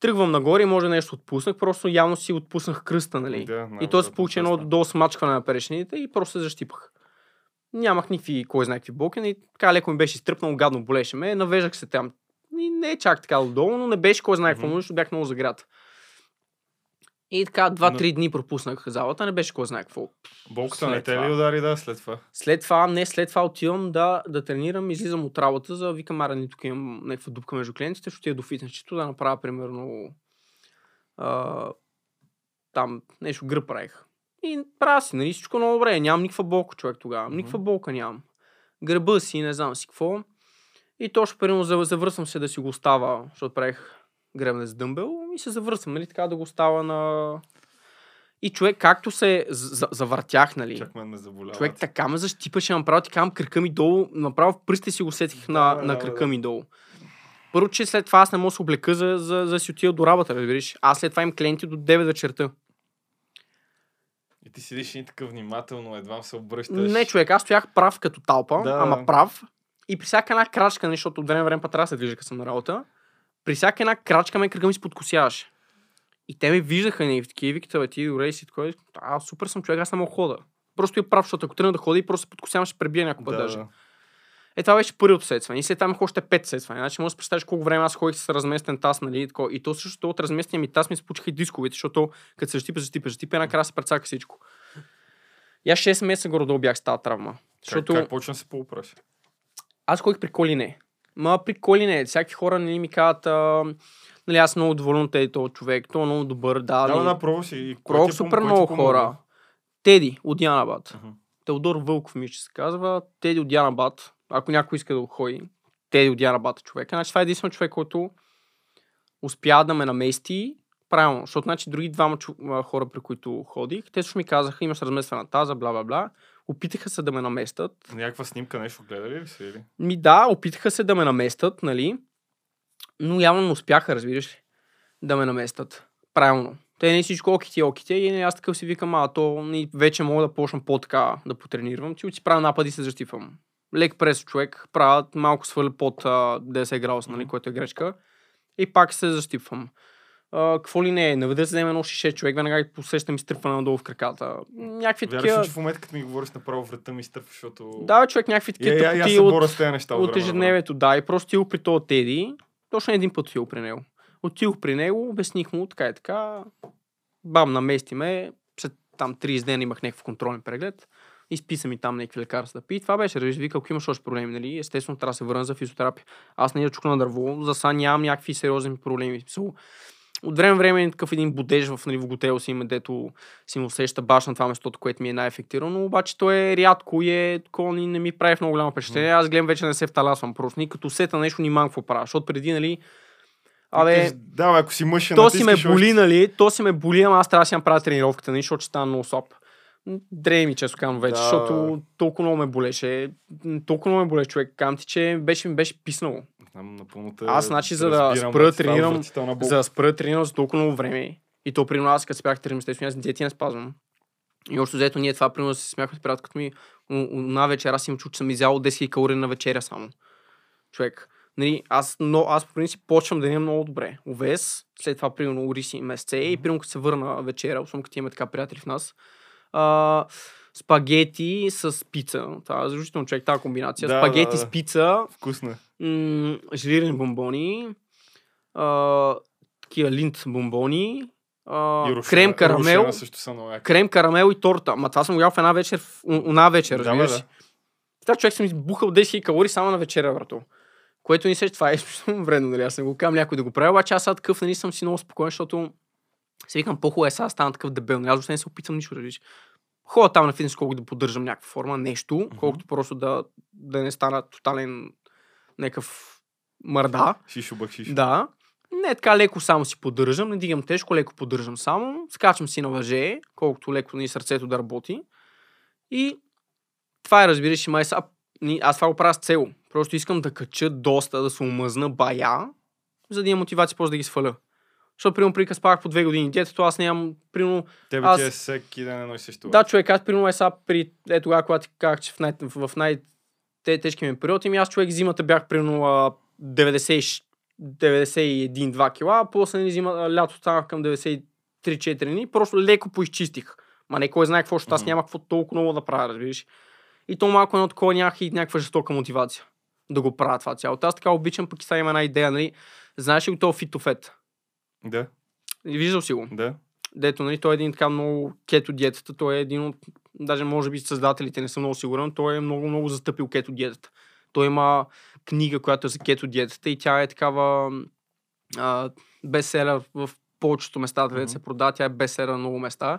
Тръгвам нагоре и може нещо отпуснах, просто явно си отпуснах кръста, нали. Да, и то се получи едно долу смачкване на перешнините и просто се защипах. Нямах никакви, кой знае какви болки, и така леко ми беше изтръпнало, гадно болеше ме, навежах се там. И не е чак така долу, но не беше кой знае какво, защото бях много загрят. И така, 2-3 дни пропуснах залата, не беше кой знае какво. Болката не те ли удари, да, след това? След това, не, след това отивам да, да тренирам, излизам от работа, за викам, ара, ни тук имам някаква дупка между клиентите, ще отида до фитнесчето да направя, примерно, а, там нещо гръб правих. И правя си, нали, всичко много добре, нямам никаква болка, човек тогава, никаква болка нямам. Гърба си, не знам си какво. И точно, примерно, зав- завършвам се да си го остава, защото правих гребне с дъмбел и се завършвам, нали, така да го остава на... И човек, както се за- завъртях, нали, Чак мен не заболява. Човек така ме защипаше, направо ти казвам кръка ми долу, направо в пръстите си го сетих на, Да, на кръка да. ми долу. Първо, че след това аз не мога да се облека за, за, за да си отида до работа, разбираш. Аз след това им клиенти до 9 вечерта. И ти седиш и такъв внимателно, едва се обръщаш. Не, човек, аз стоях прав като талпа, Да. ама прав. И при всяка една крачка, нали, защото от време време път трябва да се движа, като съм на работа, при всяка една крачка ме кръга ми се подкосяваше. И те ме виждаха и такива, и викат, бе, ти добре си такова. А, супер съм човек, аз не мога да хода. Просто е прав, защото ако тръгна да хода и просто се подкосявам, ще пребия някой път Да, даже. да. Е, това беше първото сетване. И след имах още пет сетвания. Значи, може да представиш колко време аз ходих с разместен таз, нали? И, и то също от разместения ми таз ми се получиха и дисковете, защото като се защипа, защипа, защипа, една края се прецака всичко. И аз 6 месеца горе бях с тази травма. Как, Защото как почна да се поуправиш? аз ходих при коли не. Ма при коли не. Всяки хора нали, ми казват, а, нали, аз много доволен от тези този човек, той е много добър, да. Да, нали, да, пробва си. Пробвах е супер много помогна? хора. Теди от Янабад. Мгм. Теодор Вълков ми ще се казва. Теди от Янабад. Ако някой иска да го ходи. Теди от Янабад е човека. Значи това е единствено човек, който успя да ме намести правилно. Защото значи други двама чу- хора, при които ходих, те също ми казаха, имаш размествана таза, бла бла бла. Опитаха се да ме наместят. Някаква снимка, нещо гледали ли си? Или? Ми да, опитаха се да ме наместят, нали? Но явно не успяха, разбираш ли, да ме наместят. Правилно. Те не всичко оките, оките и нали, аз такъв си викам, а то ни, вече мога да почна по-така да потренирам, че си правя напади и се защитвам. Лек прес човек, правя малко сваля под а, 10 градуса, нали, което е грешка. И пак се защипвам. А, какво ли не е, наведа се вземе едно шише човек, веднага посещам и стръпване надолу в краката. Някакви Вярваш такива... че в момента, като ми говориш направо врата ми изтърпва, защото... Да, човек, някакви такива я тъпоти се от... неща. От ежедневието, да. И просто отидох при този Теди. Точно един път отидох при него. Отидох при него, обясних му така и така. Бам, намести ме. След там 30 дена имах някакъв контролен преглед. Изписа ми там някакви лекарства да пи. И Това беше, разбираш, вика, ако имаш още проблеми, нали, естествено трябва да се върна за физиотерапия. Аз не я чук на дърво, за сега нямам някакви сериозни проблеми. Смисъл, От време време е такъв един будеж в нали, в готел си има, дето си му усеща баш на това местото, което ми е най-ефективно, но обаче то е рядко и е такова, ни- не ми прави в много голямо впечатление. Аз гледам вече не се вталасвам просто. Ни като сета нещо ни какво правя, защото преди, нали, Абе, Да, ако си мъж, то си ме боли, нали? То си ме боли, ама аз трябва да си направя тренировката, нали? Защото ще стана много слаб. Дрей ми, често казвам вече, Да. защото толкова много ме болеше. Толкова много ме болеше човек. Казвам ти, че беше, ми беше писнало. Знам, напълно те Аз, значи, за да спра тренирам. За да спра тренирам за толкова много време. И то, примерно, аз като спях тренирам, естествено, аз диети не спазвам. И още взето ние това, примерно, се смяхме с приятелката ми. На вечер аз им чу, че съм изял 10 000 калории на вечеря само. Човек. Нали, аз, но, аз по принцип почвам да имам много добре. Овес, след това примерно риси месце и примерно като се върна вечера, особено като имаме така приятели в нас, а, спагети с пица. Това е задължително човек, тази комбинация. Да, спагети да, с да. пица, Вкусно м- желирани бомбони, а, такива линт бомбони, рушена- крем карамел, рушена също са много яки. крем карамел и торта. Ма това съм го ял в една вечер, в една вечер, Да, разбираш. да. Да, човек съм избухал 10 000 калории само на вечеря, брато. Което ни се, това е изключително вредно, нали? Аз не го казвам някой да го прави, обаче аз сега такъв, нали, съм си много спокоен, защото си викам, по-хубаво е сега да стана такъв дебел. Нали? Аз въобще не се опитвам нищо, разбираш. Е там на фитнес, колко да поддържам някаква форма, нещо, колкото просто да, да не стана тотален някакъв мърда. Шишо бакшиш. Да. Не, така леко само си поддържам, не дигам тежко, леко поддържам само, скачам си на въже, колкото леко ни сърцето да работи. И това е, разбираш, и май са, аз това го правя с цел. Просто искам да кача доста, да се омъзна бая, за да имам мотивация после да ги сваля. Защото, примерно, при като спах по две години диетата, аз нямам, примерно, Тебе аз- ти е всеки ден едно и също. да, човек, аз примерно е сега при е тогава, когато ти казах, че в, най- в най- те тежки ми период, ами аз човек зимата бях примерно а, 90, 91-2 кила, а после нали, зима, лято станах към 93-4 дни, просто леко поизчистих. Ма не кой знае какво, защото аз Мгм. нямах какво толкова много да правя, разбираш. И то малко едно такова нямах и някаква жестока мотивация да го правя това цялото. Аз така обичам, пък и сега има една идея, нали? Знаеш ли го този фитофет? Да, Виждал си го? да. дето, нали, той е един така много кето диетата, той е един от, даже може би създателите, не съм много сигурен, той е много, много застъпил кето диетата. Той има книга, която е за кето диетата и тя е такава а, бестселер в повечето места, където Мгм. се продава, тя е бестселер на много места.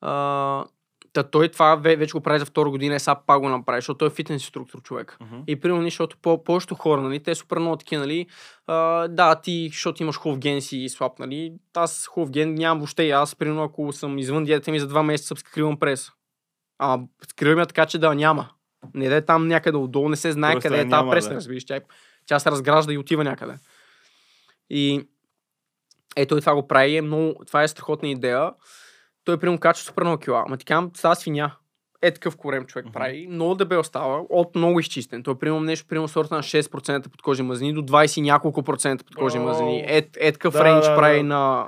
А, та той това ве- вече го прави за втора година и сега пак го направи, защото той е фитнес инструктор човек. Мгм. И примерно, защото по- повечето хора, нали, те супер много такива, нали, а, да, ти, защото имаш хубав ген си слаб, нали, аз хубав ген нямам въобще и аз, примерно, ако съм извън диета ми за два месеца скривам прес. А, скривам я така, че да няма. Не да е там някъде отдолу, не се знае Просто къде е тази няма, прес, да. разбираш, тя, тя се разгражда и отива някъде. И ето и това го прави, е много, това е страхотна идея. Той примерно качва супер много кила, ама ти казвам, става свиня. Е такъв корем човек Мгм. прави. Много дебел става, от много изчистен. Той примерно нещо, примерно сорта на 6% подкожни мазнини до 20 и няколко процента подкожни О, мазнини. Е, е такъв да, рейндж да, прави да. на...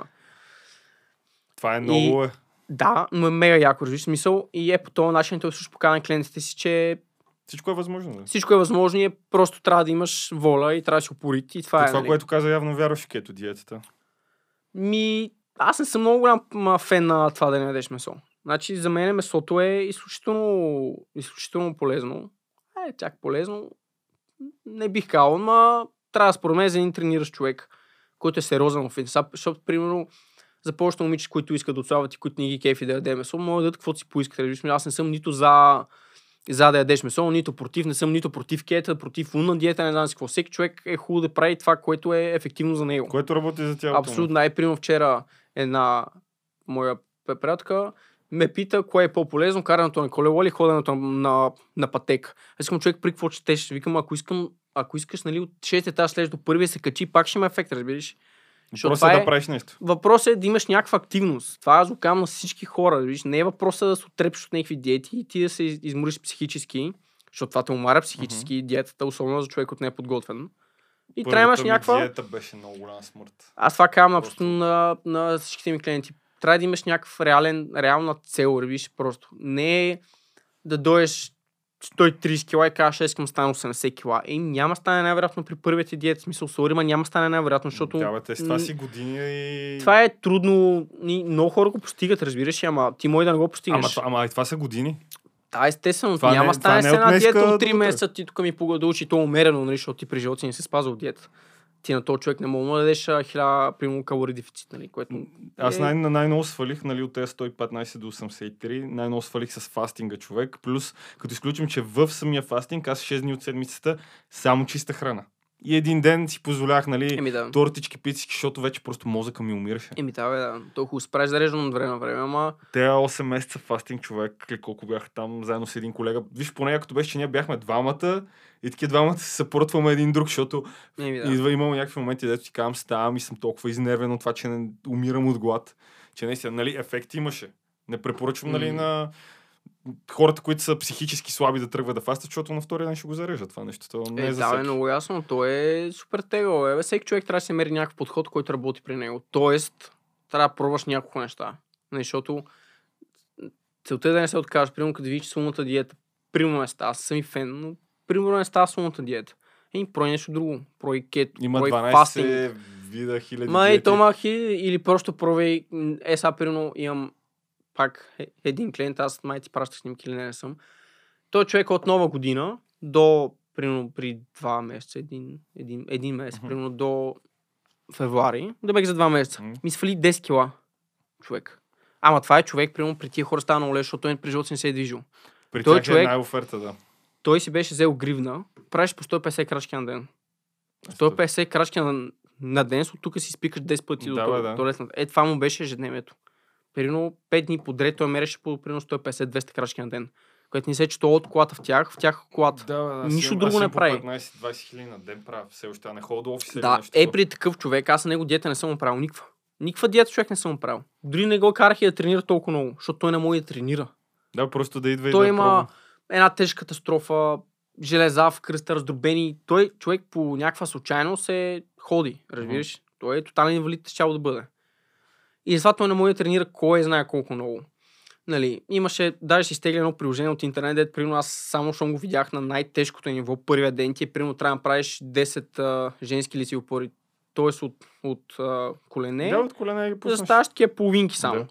Това е много е. Да, но е мега яко, разбираш смисъл. И е по този начин той също показва на клиентите си, че Всичко е възможно. Да. всичко е възможно и е просто трябва да имаш воля и трябва да си упорит. И това Това, е. това нали. което каза, явно вярваш кето диетата. Ми, аз не съм много голям фен на това да не ядеш месо. Значи, за мен месото е изключително, изключително полезно. Е, чак полезно. Не бих казал, но трябва според мен за един трениращ човек, който е сериозен в фитнес. А, Защото, примерно, за повечето момичета, които искат да отслабват и които не ги кефи да яде месо, могат да каквото си поискат. ме. Аз не съм нито за за да ядеш месо, нито против, не съм нито против кета, против лунна диета, не знам си какво. Всеки човек е хубаво да прави това, което е ефективно за него. Което работи за тялото. Абсолютно. Най-примерно вчера една моя приятелка ме пита кое е по-полезно, карането на колело или ходенето на, на, на пътека. Аз искам човек при какво четеш. Викам, ако, искам, ако искаш, нали, от 6 етаж слез до първия се качи, пак ще има ефект, разбираш. Това е да е- правиш нещо. Въпросът е да имаш някаква активност. Това аз го казвам на всички хора. Виж, не е въпросът да се отрепиш от някакви диети и ти да се из- измориш психически, защото това те умара психически, диетата, особено за човек, който не е подготвен. И трябва имаш някаква... диета беше много голяма смърт. Аз това казвам Просто. абсолютно на, на всичките ми клиенти. Трябва да имаш някакъв реален, реална цел, виж просто. Не е да дойдеш 130 кила и кажеш, «Аз искам стана 80 кила. Е, няма стане най-вероятно при първият ти диет. Смисъл, сори, ма няма стане най-вероятно, защото Да, бе, с това си години и... това е трудно. Много хора го постигат, разбираш, ама ти може да не го Ама, постигнеш. това- ама и това са години. Да, естествено. Това няма не- стане с една диета от до 3 утре. месеца. Ти тук ми пога да учи то умерено, нали, защото ти при живота си не се спазва от диета. Ти на този човек не мога да дадеш а, 1000 примерно калории дефицит, нали, което Аз Е. най- най-много свалих нали, от тези 115 до 83. Най-много свалих с фастинга човек. Плюс, като изключим, че в самия фастинг, аз 6 дни от седмицата само чиста храна. И един ден си позволях, нали, Еми да. тортички, пицички, защото вече просто мозъка ми умираше. Еми да, бе, да. Толкова спреш зареждано от време на време, ама Те 8 месеца фастинг човек, или колко бяха там, заедно с един колега. Виж, поне като беше, че ние бяхме двамата и такива двамата се съпортваме един друг, защото еми да. Имам някакви моменти, дето ти казвам, ставам и съм толкова изнервен от това, че не умирам от глад. Че наистина, нали, ефект имаше. Не препоръчвам, нали, М. на хората, които са психически слаби да тръгват да фастят, защото на втория ден ще го зарежат това нещо. То не е, Е, за да, бе, всеки. много ясно. То е супер тегло. Е, всеки човек трябва да се мери някакъв подход, който работи при него. Тоест, трябва да пробваш няколко неща. Защото целта е да не се откажеш. Примерно, като видиш сумната диета. Примерно не става, аз съм и фен, но примерно не става сумната диета. Еми, прой нещо друго. Прой кет, Има прой 12 фастинг. вида, хиляди Ма и диети. то махи, или просто пробвай. м, Е, сега, примерно, имам пак е- един клиент, аз май ти пращах снимки или не, съм. Той е човек от нова година до, примерно, при два месеца, един, един, един месец, Мгм. примерно до февруари, да бех за два месеца. Мгм. Ми свали 10 кила човек. Ама това е човек, примерно, при тия хора става много лесно, защото той при живота си не се е движил. При той човек- е най-оферта, да. Той си беше взел гривна, правиш по 150 крачки на ден. 150 крачки на, на ден, от тук си спикаш 10 пъти до Да, то- бе, да. Е, това му беше ежедневието. Примерно 5 дни подред той мереше по примерно 150-200 крачки на ден. Което не се, че то от колата в тях, в тях колата. Да, да, Нищо аз друго аз не прави. 15-20 хиляди на ден правя все още, не ходя до офиса. Да, нещо е при такъв човек, аз на него диета не съм му правил никаква. Никаква диета човек не съм му правил. Дори не го карах и да тренира толкова много, защото той не може да тренира. Да, просто да идва и Той да има пробва. една тежка катастрофа, железа в кръста, раздробени. Той човек по някаква случайност се ходи, разбираш. Той е тотален инвалид, щяло да бъде. И затова той не може да тренира кой знае колко много. Нали, имаше, даже си изтегля едно приложение от интернет, дето примерно аз само щом го видях на най-тежкото ниво, първия ден ти е примерно трябва да правиш 10 а, женски лицеви опори, т.е. от, от а, колене, Да, от колене ги пуснеш. ставаш такива половинки само. Да.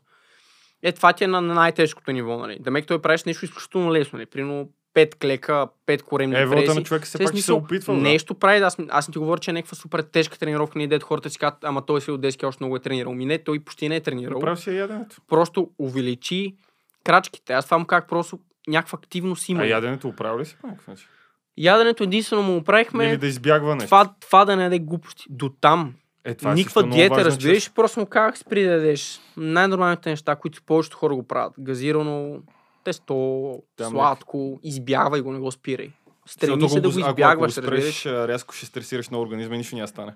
Е, това ти е на, на най-тежкото ниво, нали. Да мек той правиш нещо изключително лесно, нали. Примерно 5 клека, 5 коремни Е, преси. на човека се пак ще се смисъл, опитва. да. Нещо прави, да, аз, аз не ти говоря, че е някаква супер тежка тренировка, не дето хората си казват, ама той си от 10 още много е тренирал. Ми не, той почти не е тренирал. Прави си яденето. Просто увеличи крачките. Аз това му как просто някаква активност има. А яденето оправи ли си по някакъв начин? Яденето единствено му направихме Или да избягва нещо. това, това да не яде глупости. До там. Е, това е Никаква много диета, разбираш, просто му казах спри да ядеш. Най-нормалните неща, които повечето хора го правят. Газирано, тесто, е. сладко, избягвай го, не го спирай. Стреми се да го ако избягваш, спреш, разбираш. а, рязко ще стресираш на организма и нищо няма стане.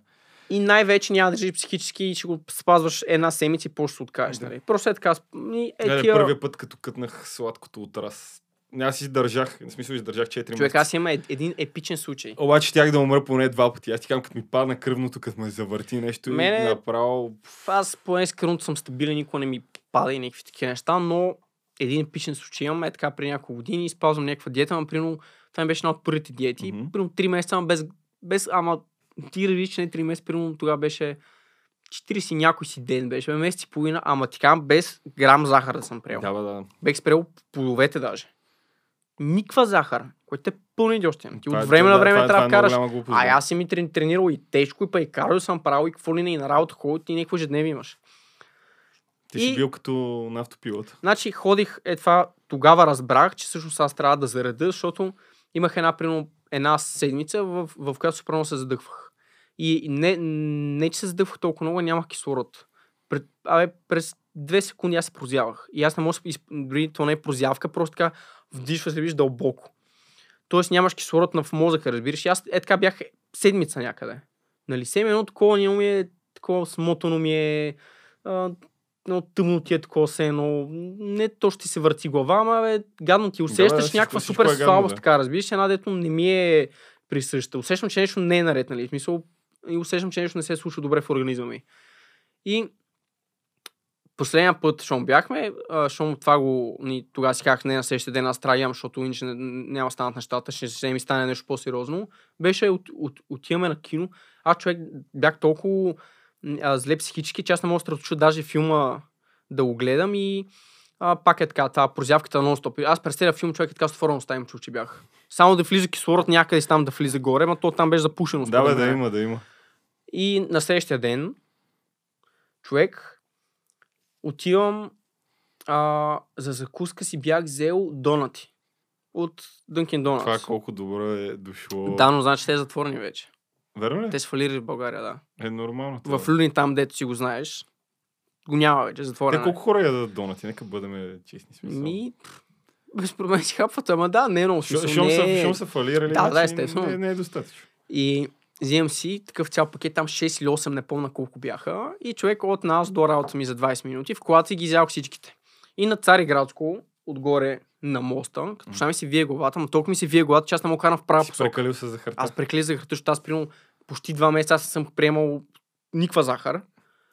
И най-вече няма да държиш психически и ще го спазваш една седмица и после се откажеш. Да. Нали? Просто е така. Е, Е, тия... първия път, като кътнах сладкото от раз. Аз си държах, в смисъл издържах 4 Човек, месеца. аз имам ед- един епичен случай. Обаче тях да умра поне два пъти. Аз ти казвам, като ми падна кръвното, като ме завърти нещо Мене- и направо... Аз поне с кръвното съм стабилен, никога не ми пада и някакви такива неща, но един епичен случай имам, е така при няколко години, използвам някаква диета, ама примерно, това ми беше една от първите диети, Мгм. примерно 3 месеца, ама без, без ама ти не 3 месеца, примерно тогава беше 40 и някой си ден, беше бе, месец и половина, ама ти казвам, без грам захар да съм приел. Да, бе, да. Бех спрел плодовете даже. Никаква захар, което е пълно идиотен. Ти Това е- от време да, на време това е- трябва да е караш. А да. аз съм и трен- тренирал и тежко, и па и кардио съм правил, и какво ли не, и на работа ходил, ти някакво ежедневие имаш. Ти си и- бил като на автопилота. Значи ходих, е това, тогава разбрах, че всъщност аз трябва да зареда, защото имах една, примерно, една седмица, в, в която супер се задъхвах. И не, не, че се задъхвах толкова много, нямах кислород. Пред, абе, през две секунди аз се прозявах. И аз не мога да дори то не е прозявка, просто така вдишваш, се виж дълбоко. Тоест нямаш кислород на в мозъка, разбираш. И аз е така бях седмица някъде. Нали, семе едно такова няма ми е, такова смотано ми е, а, много тъмно ти е такова се, но не то ще се върти глава, ама бе, гадно ти усещаш всичко- някаква всичко супер е гадно, слабост, да. така, разбираш, една дето не ми е присъща. Усещам, че нещо не е наред, нали, в смисъл, и усещам, че нещо не се случва добре в организма ми. И последния път, щом бяхме, щом това го, ни, тогава си казах, не на следващия ден аз трябва да защото иначе не- няма да станат нещата, ще, ще ми стане нещо по-сериозно. Беше от, от, отиваме на кино. Аз човек бях толкова а, зле психически, че аз не мога да съсредоточа даже филма да го гледам и а, пак е така, тази прозявката нон-стоп. Аз през целия филм човек е така с отвореността им чу, че бях. Само да влиза кислород някъде си там да влиза горе, но то там беше запушено. Да, бе, да има, да има. И на следващия ден, човек, отивам а, за закуска си бях взел донати. От Dunkin Donuts. Това колко добро е дошло. Да, но значи те е затворени вече. Верно ли? Те са фалирали в България, да. Е нормално. това. В Люлин, там, дето си го знаеш, го няма вече, Те затворено. е. колко хора ядат донати? Нека бъдем честни. Смисъл. Ми, без проблем си хапват, ама да, не е много Шо- смисъл. Щом не са, е- щом са фалирали, Да, да, значи естествено. Не, не е достатъчно. И взимам си такъв цял пакет, там 6 или 8, не помня колко бяха. И човек от нас до работа ми за 20 минути, в колата си ги взял всичките. И на Цариградско, отгоре на моста, като почна ми се вие главата, но толкова ми се вие главата, че аз не мога карам в права Си посока. прекалил се за харта. Аз преклизах, защото аз примерно почти два месеца аз съм приемал никаква захар.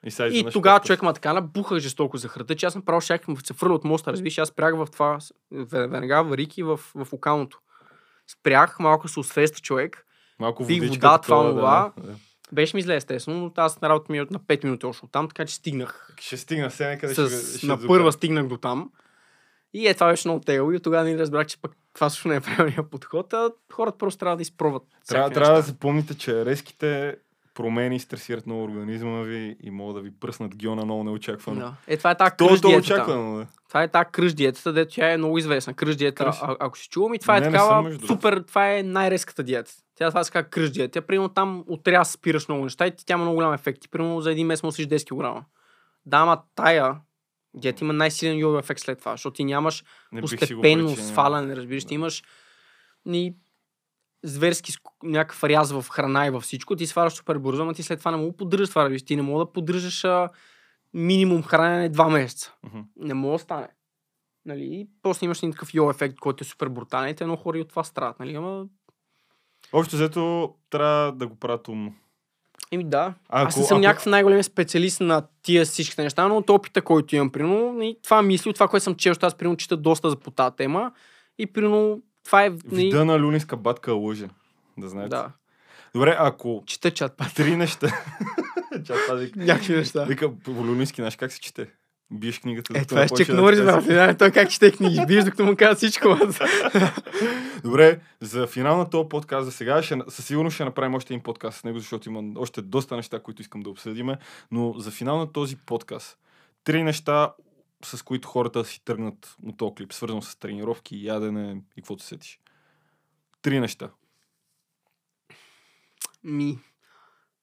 И, сега И тогава човек ма така набухах жестоко захарта, че аз щях да се фърля от моста, разбираш, аз спрях в това, веднага варики в, в окалното. Спрях, малко се освеста човек, Малко водичка, вода, това, това. Да, да. беше ми зле, естествено, но аз на работа ми е на 5 минути още там, така че стигнах. Ще стигна се някъде. С, ще, ще на първа стигнах до там. И е, това беше много тегло и от тогава не разбрах, че пък това също не е правилният подход, а хората просто трябва да изпробват. Трябва, трябва да неща. запомните, че резките промени стресират много организма ви и могат да ви пръснат гиона много неочаквано. Да. Е, това е тази кръж диетата. очаквано, да. Това е тази кръж диетата, дето тя е много известна. Кръж диета, Кръж. а, ако си чувам, и това е Не, съм, такава супер, това е най-резката диета. Тя това се казва кръж диета. Тя, примерно там отряс спираш много неща и тя има много голям ефект. Ти, примерно за един месец можеш 10 кг. Да, ама тая диета има най-силен йо ефект след това, защото ти нямаш Не постепенно сваляне, разбираш, Да. ти имаш ни зверски ск- някакъв ряз в храна и във всичко, ти сваляш супер бързо, ама ти след това не мога да поддържаш това, разбираш, ти не мога да поддържаш а, минимум хранене два месеца. Мгм. Не мога да стане. Нали? И после имаш един такъв йо ефект, който е супер брутален и те много хора и от това страдат. Нали? Ама, Общо взето трябва да го правят умно. Еми да. Ако, Аз не съм ако- някакъв най-голям специалист на тия всичките неща, но от опита, който имам, примерно, и това мисли, от това, което съм чел, аз, примерно, чета доста за по тази тема. И, примерно, това е... нали, Вида на люлинска батка лъже. Да знаете. Да. Добре, ако Чета чат пат. три неща... Чат пат Някакви неща. Вика, по люлински, знаеш как се чете? Биеш книгата. Е, това е почне Чек да Норис, знам той как чете книги. Биеш, докато му казва всичко. Добре, за финал на този подкаст за сега ще, със сигурност ще направим още един подкаст с него, защото има още доста неща, които искам да обсъдиме. Но за финал на този подкаст, три неща, с които хората си тръгнат от този клип, свързано с тренировки, ядене и каквото се сетиш. Три неща. Ми,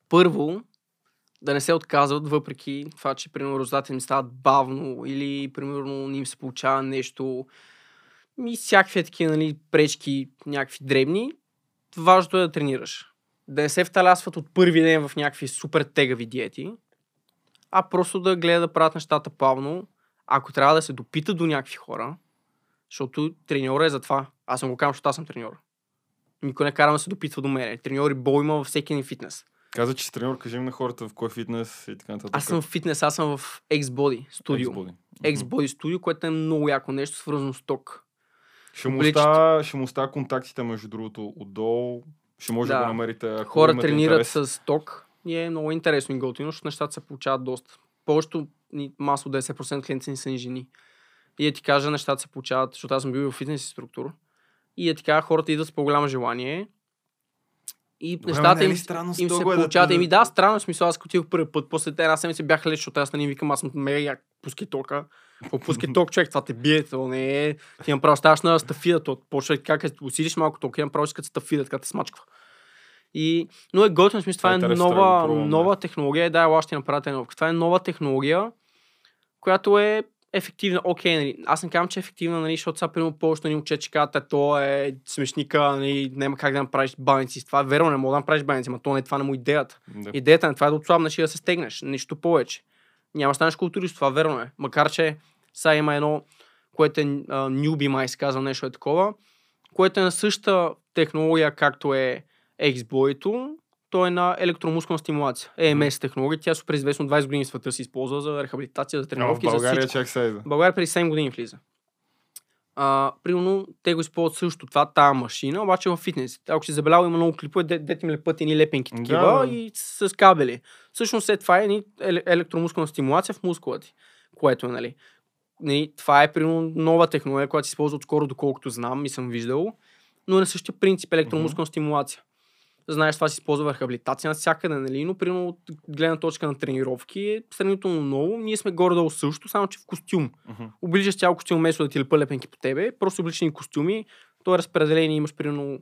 първо, да не се отказват, въпреки това, че, примерно, резултатите им стават бавно или, примерно, не им се получава нещо. И всякакви такива, нали, пречки, някакви дребни. Важното е да тренираш. Да не се вталясват от първи ден в някакви супер тегави диети, а просто да гледат да правят нещата плавно. Ако трябва да се допита до някакви хора, защото треньора е за това. Аз съм го казвам, защото аз съм треньор. Никой не карам да се допитва до мен. Треньори бол има във всеки един фитнес. Каза, че си треньор, кажи ми на хората в кой фитнес и така нататък. Аз съм в фитнес, аз съм в X-Body студио. X-Body. X-Body студио, което е много яко нещо, свързано с ток. Ще му, оставя, ще му оставя контактите, между другото, отдолу. Ще може да, Да. го намерите. Хора имате тренират интерес. с ток и е много интересно и готино, защото нещата се получават доста. Повечето масово 10% клиенти ни са ни жени. И да ти кажа, нещата се получават, защото аз съм бил в фитнес инструктор. И ти кажа, хората идват с по-голямо желание. И Добре, нещата е им, странно им се получават. да- Еми да, странно, в смисъл, аз като отидох първи път, после една седмица бяха леч, защото аз не викам, аз съм мега як, пускай тока. Пускай ток, човек, това те бие, то не е. Ти направо ставаш на стафида, то почва как е, усилиш малко ток, и направо искат стафида, така те смачква. И, но е готино, смисъл, това е е да нова, пробвам, нова технология, да, ще направя тренировка. Това е нова технология, която е ефективна. Окей, нали, аз не казвам, че е ефективна, нали, защото сега примерно повечето ни момче, че казват, «А, то е смешника, нали, няма как да направиш баници. с Това е верно, не мога да направиш баници, но то не е това не му идеята. Да. Идеята на това е да отслабнеш и да се стегнеш. Нищо повече. Няма станеш културист, това верно е. Макар, че сега има едно, което е нюби май се казва нещо е такова, което е на същата технология, както е X-Boy-то, то е на електромускулна стимулация. EMS технология, тя е супер известно 20 години в света се използва за рехабилитация, за в тренировки, за България всичко. чак сега идва. В България преди 7 години влиза. А, примерно, те го използват също това, тази машина, обаче в фитнес. Ако си забелял, има много клипове, де, дете им лепат едни лепенки такива да. и с, с кабели. Всъщност след това е електромускулна стимулация в мускула ти, което е, нали. Нали, това е примерно нова технология, която се използва отскоро, доколкото знам и съм виждал, но е на същия принцип електромускулна стимулация. Знаеш, това се използва в рехабилитация навсякъде, нали? но примерно от гледна точка на тренировки е сравнително много. Ние сме горе-долу също, само че в костюм Мгм. обличаш цял костюм, вместо да ти лепа лепенки по тебе, просто обличани костюми, то е разпределение, имаш примерно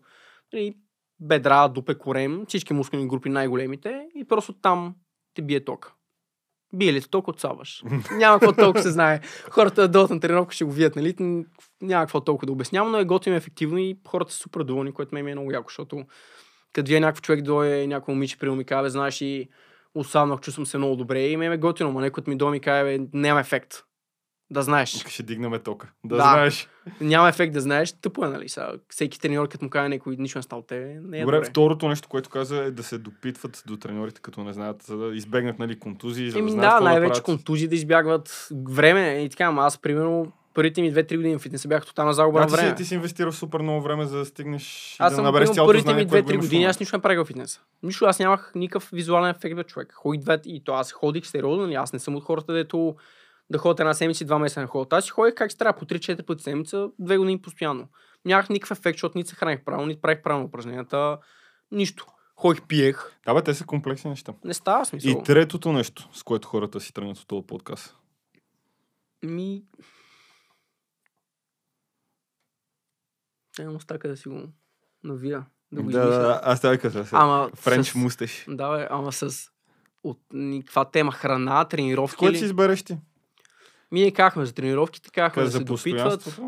нали, бедра, дупе, корем, всички мускулни групи най-големите и просто там те бие ток. Бие ли ток, отсаваш. Няма какво толкова се знае. Хората да дойдат на тренировка ще го видят, нали? Няма какво толкова да обяснявам, но е готино ефективно и хората са супер доволни, което ме е много яко, защото като вие някакъв човек дойде, някой момиче при ми каже, «Бе, знаеш и останах, чувствам се много добре и ме е готино, но някой ми дойде ми каже, «Бе, няма ефект. Да знаеш. Ще дигнаме тока. Да, Да. знаеш. Няма ефект да знаеш, тъпо е, нали? Сега, всеки треньор, като му каже някой нищо не стал те, не е Добре, добре. второто нещо, което каза е да се допитват до треньорите, като не знаят, за да избегнат нали, контузии, да Еми да, какво най-вече правят. контузии да избягват време и така, аз примерно първите ми 2-3 години в фитнеса бях тотална загуба Да, на ти, си, време. ти си инвестирал супер много време, за да стигнеш Аз да съм набереш цялото първите знание, ми което 2-3 имаш в години, аз нищо не правих в фитнеса. Нищо, аз нямах никакъв визуален ефект, бе, човек. Ходих две, и то аз ходих сериозно, нали? аз не съм от хората, дето да ходят една седмица и два месеца на ходят. Аз си ходих как се трябва по 3-4 пъти седмица, две години постоянно. Нямах никакъв ефект, защото нито се храних правилно, нито правих правилно упражненията. Нищо. Ходих, пиех. Да, бе, те са комплексни неща. Не става смисъл. И третото нещо, с което хората си тръгнат от този подкаст. Ми... Нямам остака да си го навия. Да го да, да, аз тази казах. Ама Френч с... мустеш. Да, бе, ама с... От никаква тема храна, тренировки Кой ли? си избереш ти? Ние кахме за тренировките, кахме да се допитват.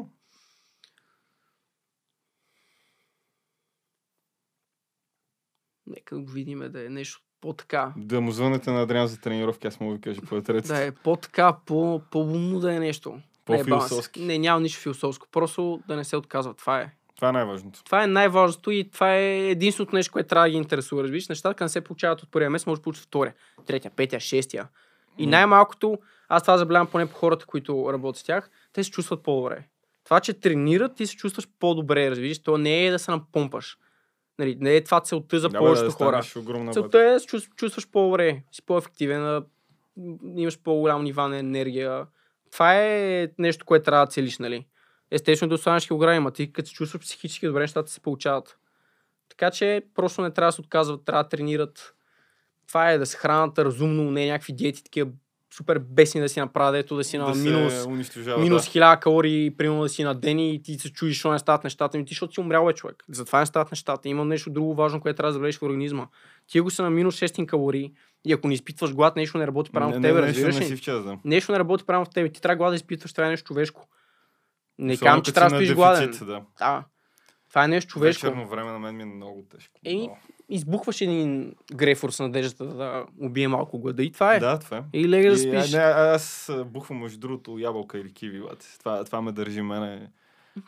Нека го видим да е нещо по-така. Да му звънете на Адриан за тренировки, аз да ви кажа по. Да е по-така, по- по-умно да е нещо. По-философски. Не, е. Не, няма нищо философско. Просто да не се отказва. Това е. Това е най-важното. Това е най-важното и това е единственото нещо, което трябва да ги интересува. Разбираш, нещата, като не се получават от първия месец, може да получат втория, третия, петия, шестия. И най-малкото, аз това забелявам поне по хората, които работят с тях, те се чувстват по-добре. Това, че тренират, ти се чувстваш по-добре, разбираш. То не е да се напомпаш. Нали, не е това целта за Да, повечето да хора. Целта е да се чувств- чувстваш по-добре, си по-ефективен, имаш по-голям нива на енергия. Това е нещо, което трябва да целиш, нали? Естествено да останеш килограми, ама ти като се чувстваш психически добре, нещата се получават. Така че просто не трябва да се отказват, трябва да тренират. Това е да се хранят разумно, не някакви диети, такива супер бесни да си направят, ето да си на да минус, минус да. 1000 калории, примерно да си на ден и ти се чуеш, защо не стават нещата. Ми ти, защото си умрял бе, човек. Затова не стават нещата. Има нещо друго важно, което трябва да заведеш в организма. Ти ако си на минус 600 калории и ако не изпитваш глад, нещо не работи правилно Не, в не, тебе, нещо разбираш не ли? си в час, да. Нещо не работи правилно в тебе. Ти трябва глад да изпитваш, това е нещо човешко. Не Особено казвам, че трябва да стоиш гладен. Да. Да. Това е нещо човешко. Вечерно време на мен ми е много тежко. Еми. Избухваш един грефор с надеждата да убие малко глада и това е. Да, това е. И лега да спиш. а, не, аз бухвам между другото ябълка или киви. Това, това ме държи мене.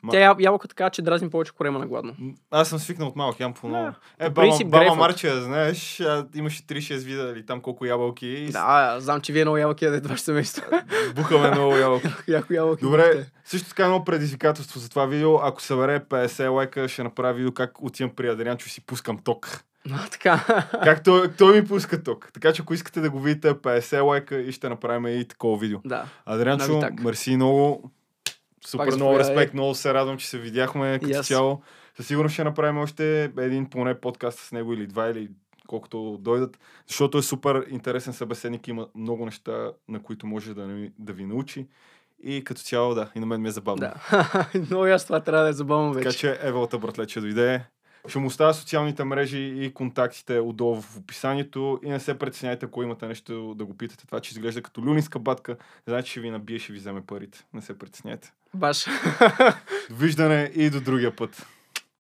Ма- Тя яб- ябълка така, че дразни повече корема на гладно. Аз съм свикнал от малък, ям по много. Е, баба, принцип, баба. Марче, знаеш, имаше 3-6 вида или там колко ябълки и Да, знам, че вие много ябълки ядете ваше семейство. бухаме много ябълки. Яко ябълки. Добре, ядете. също така едно предизвикателство за това видео. Ако събере 50 лайка, ще направя видео как отивам при Адрианчо и си пускам ток. А, така. Как той, той ми пуска ток. Така че ако искате да го видите, 50 лайка и ще направим и такова видео. да. Адрианчо, мерси много. Супер Пак много респект, много се радвам, че се видяхме като И аз. цяло. Със сигурност ще направим още един поне подкаст с него или два или колкото дойдат, защото е супер интересен събеседник, има много неща, на които може да, ни- да ви научи. И като цяло, да, и на мен ми е забавно. Да. Много ясно това трябва да е забавно Така вече. че Евалата братлече дойде. Ще му оставя социалните мрежи и контактите отдолу в описанието и не се притесняйте, ако имате нещо да го питате. Това, че изглежда като люлинска батка, значи ще ви набие, ще ви вземе парите. Не се притесняйте. Баш. Довиждане и до другия път.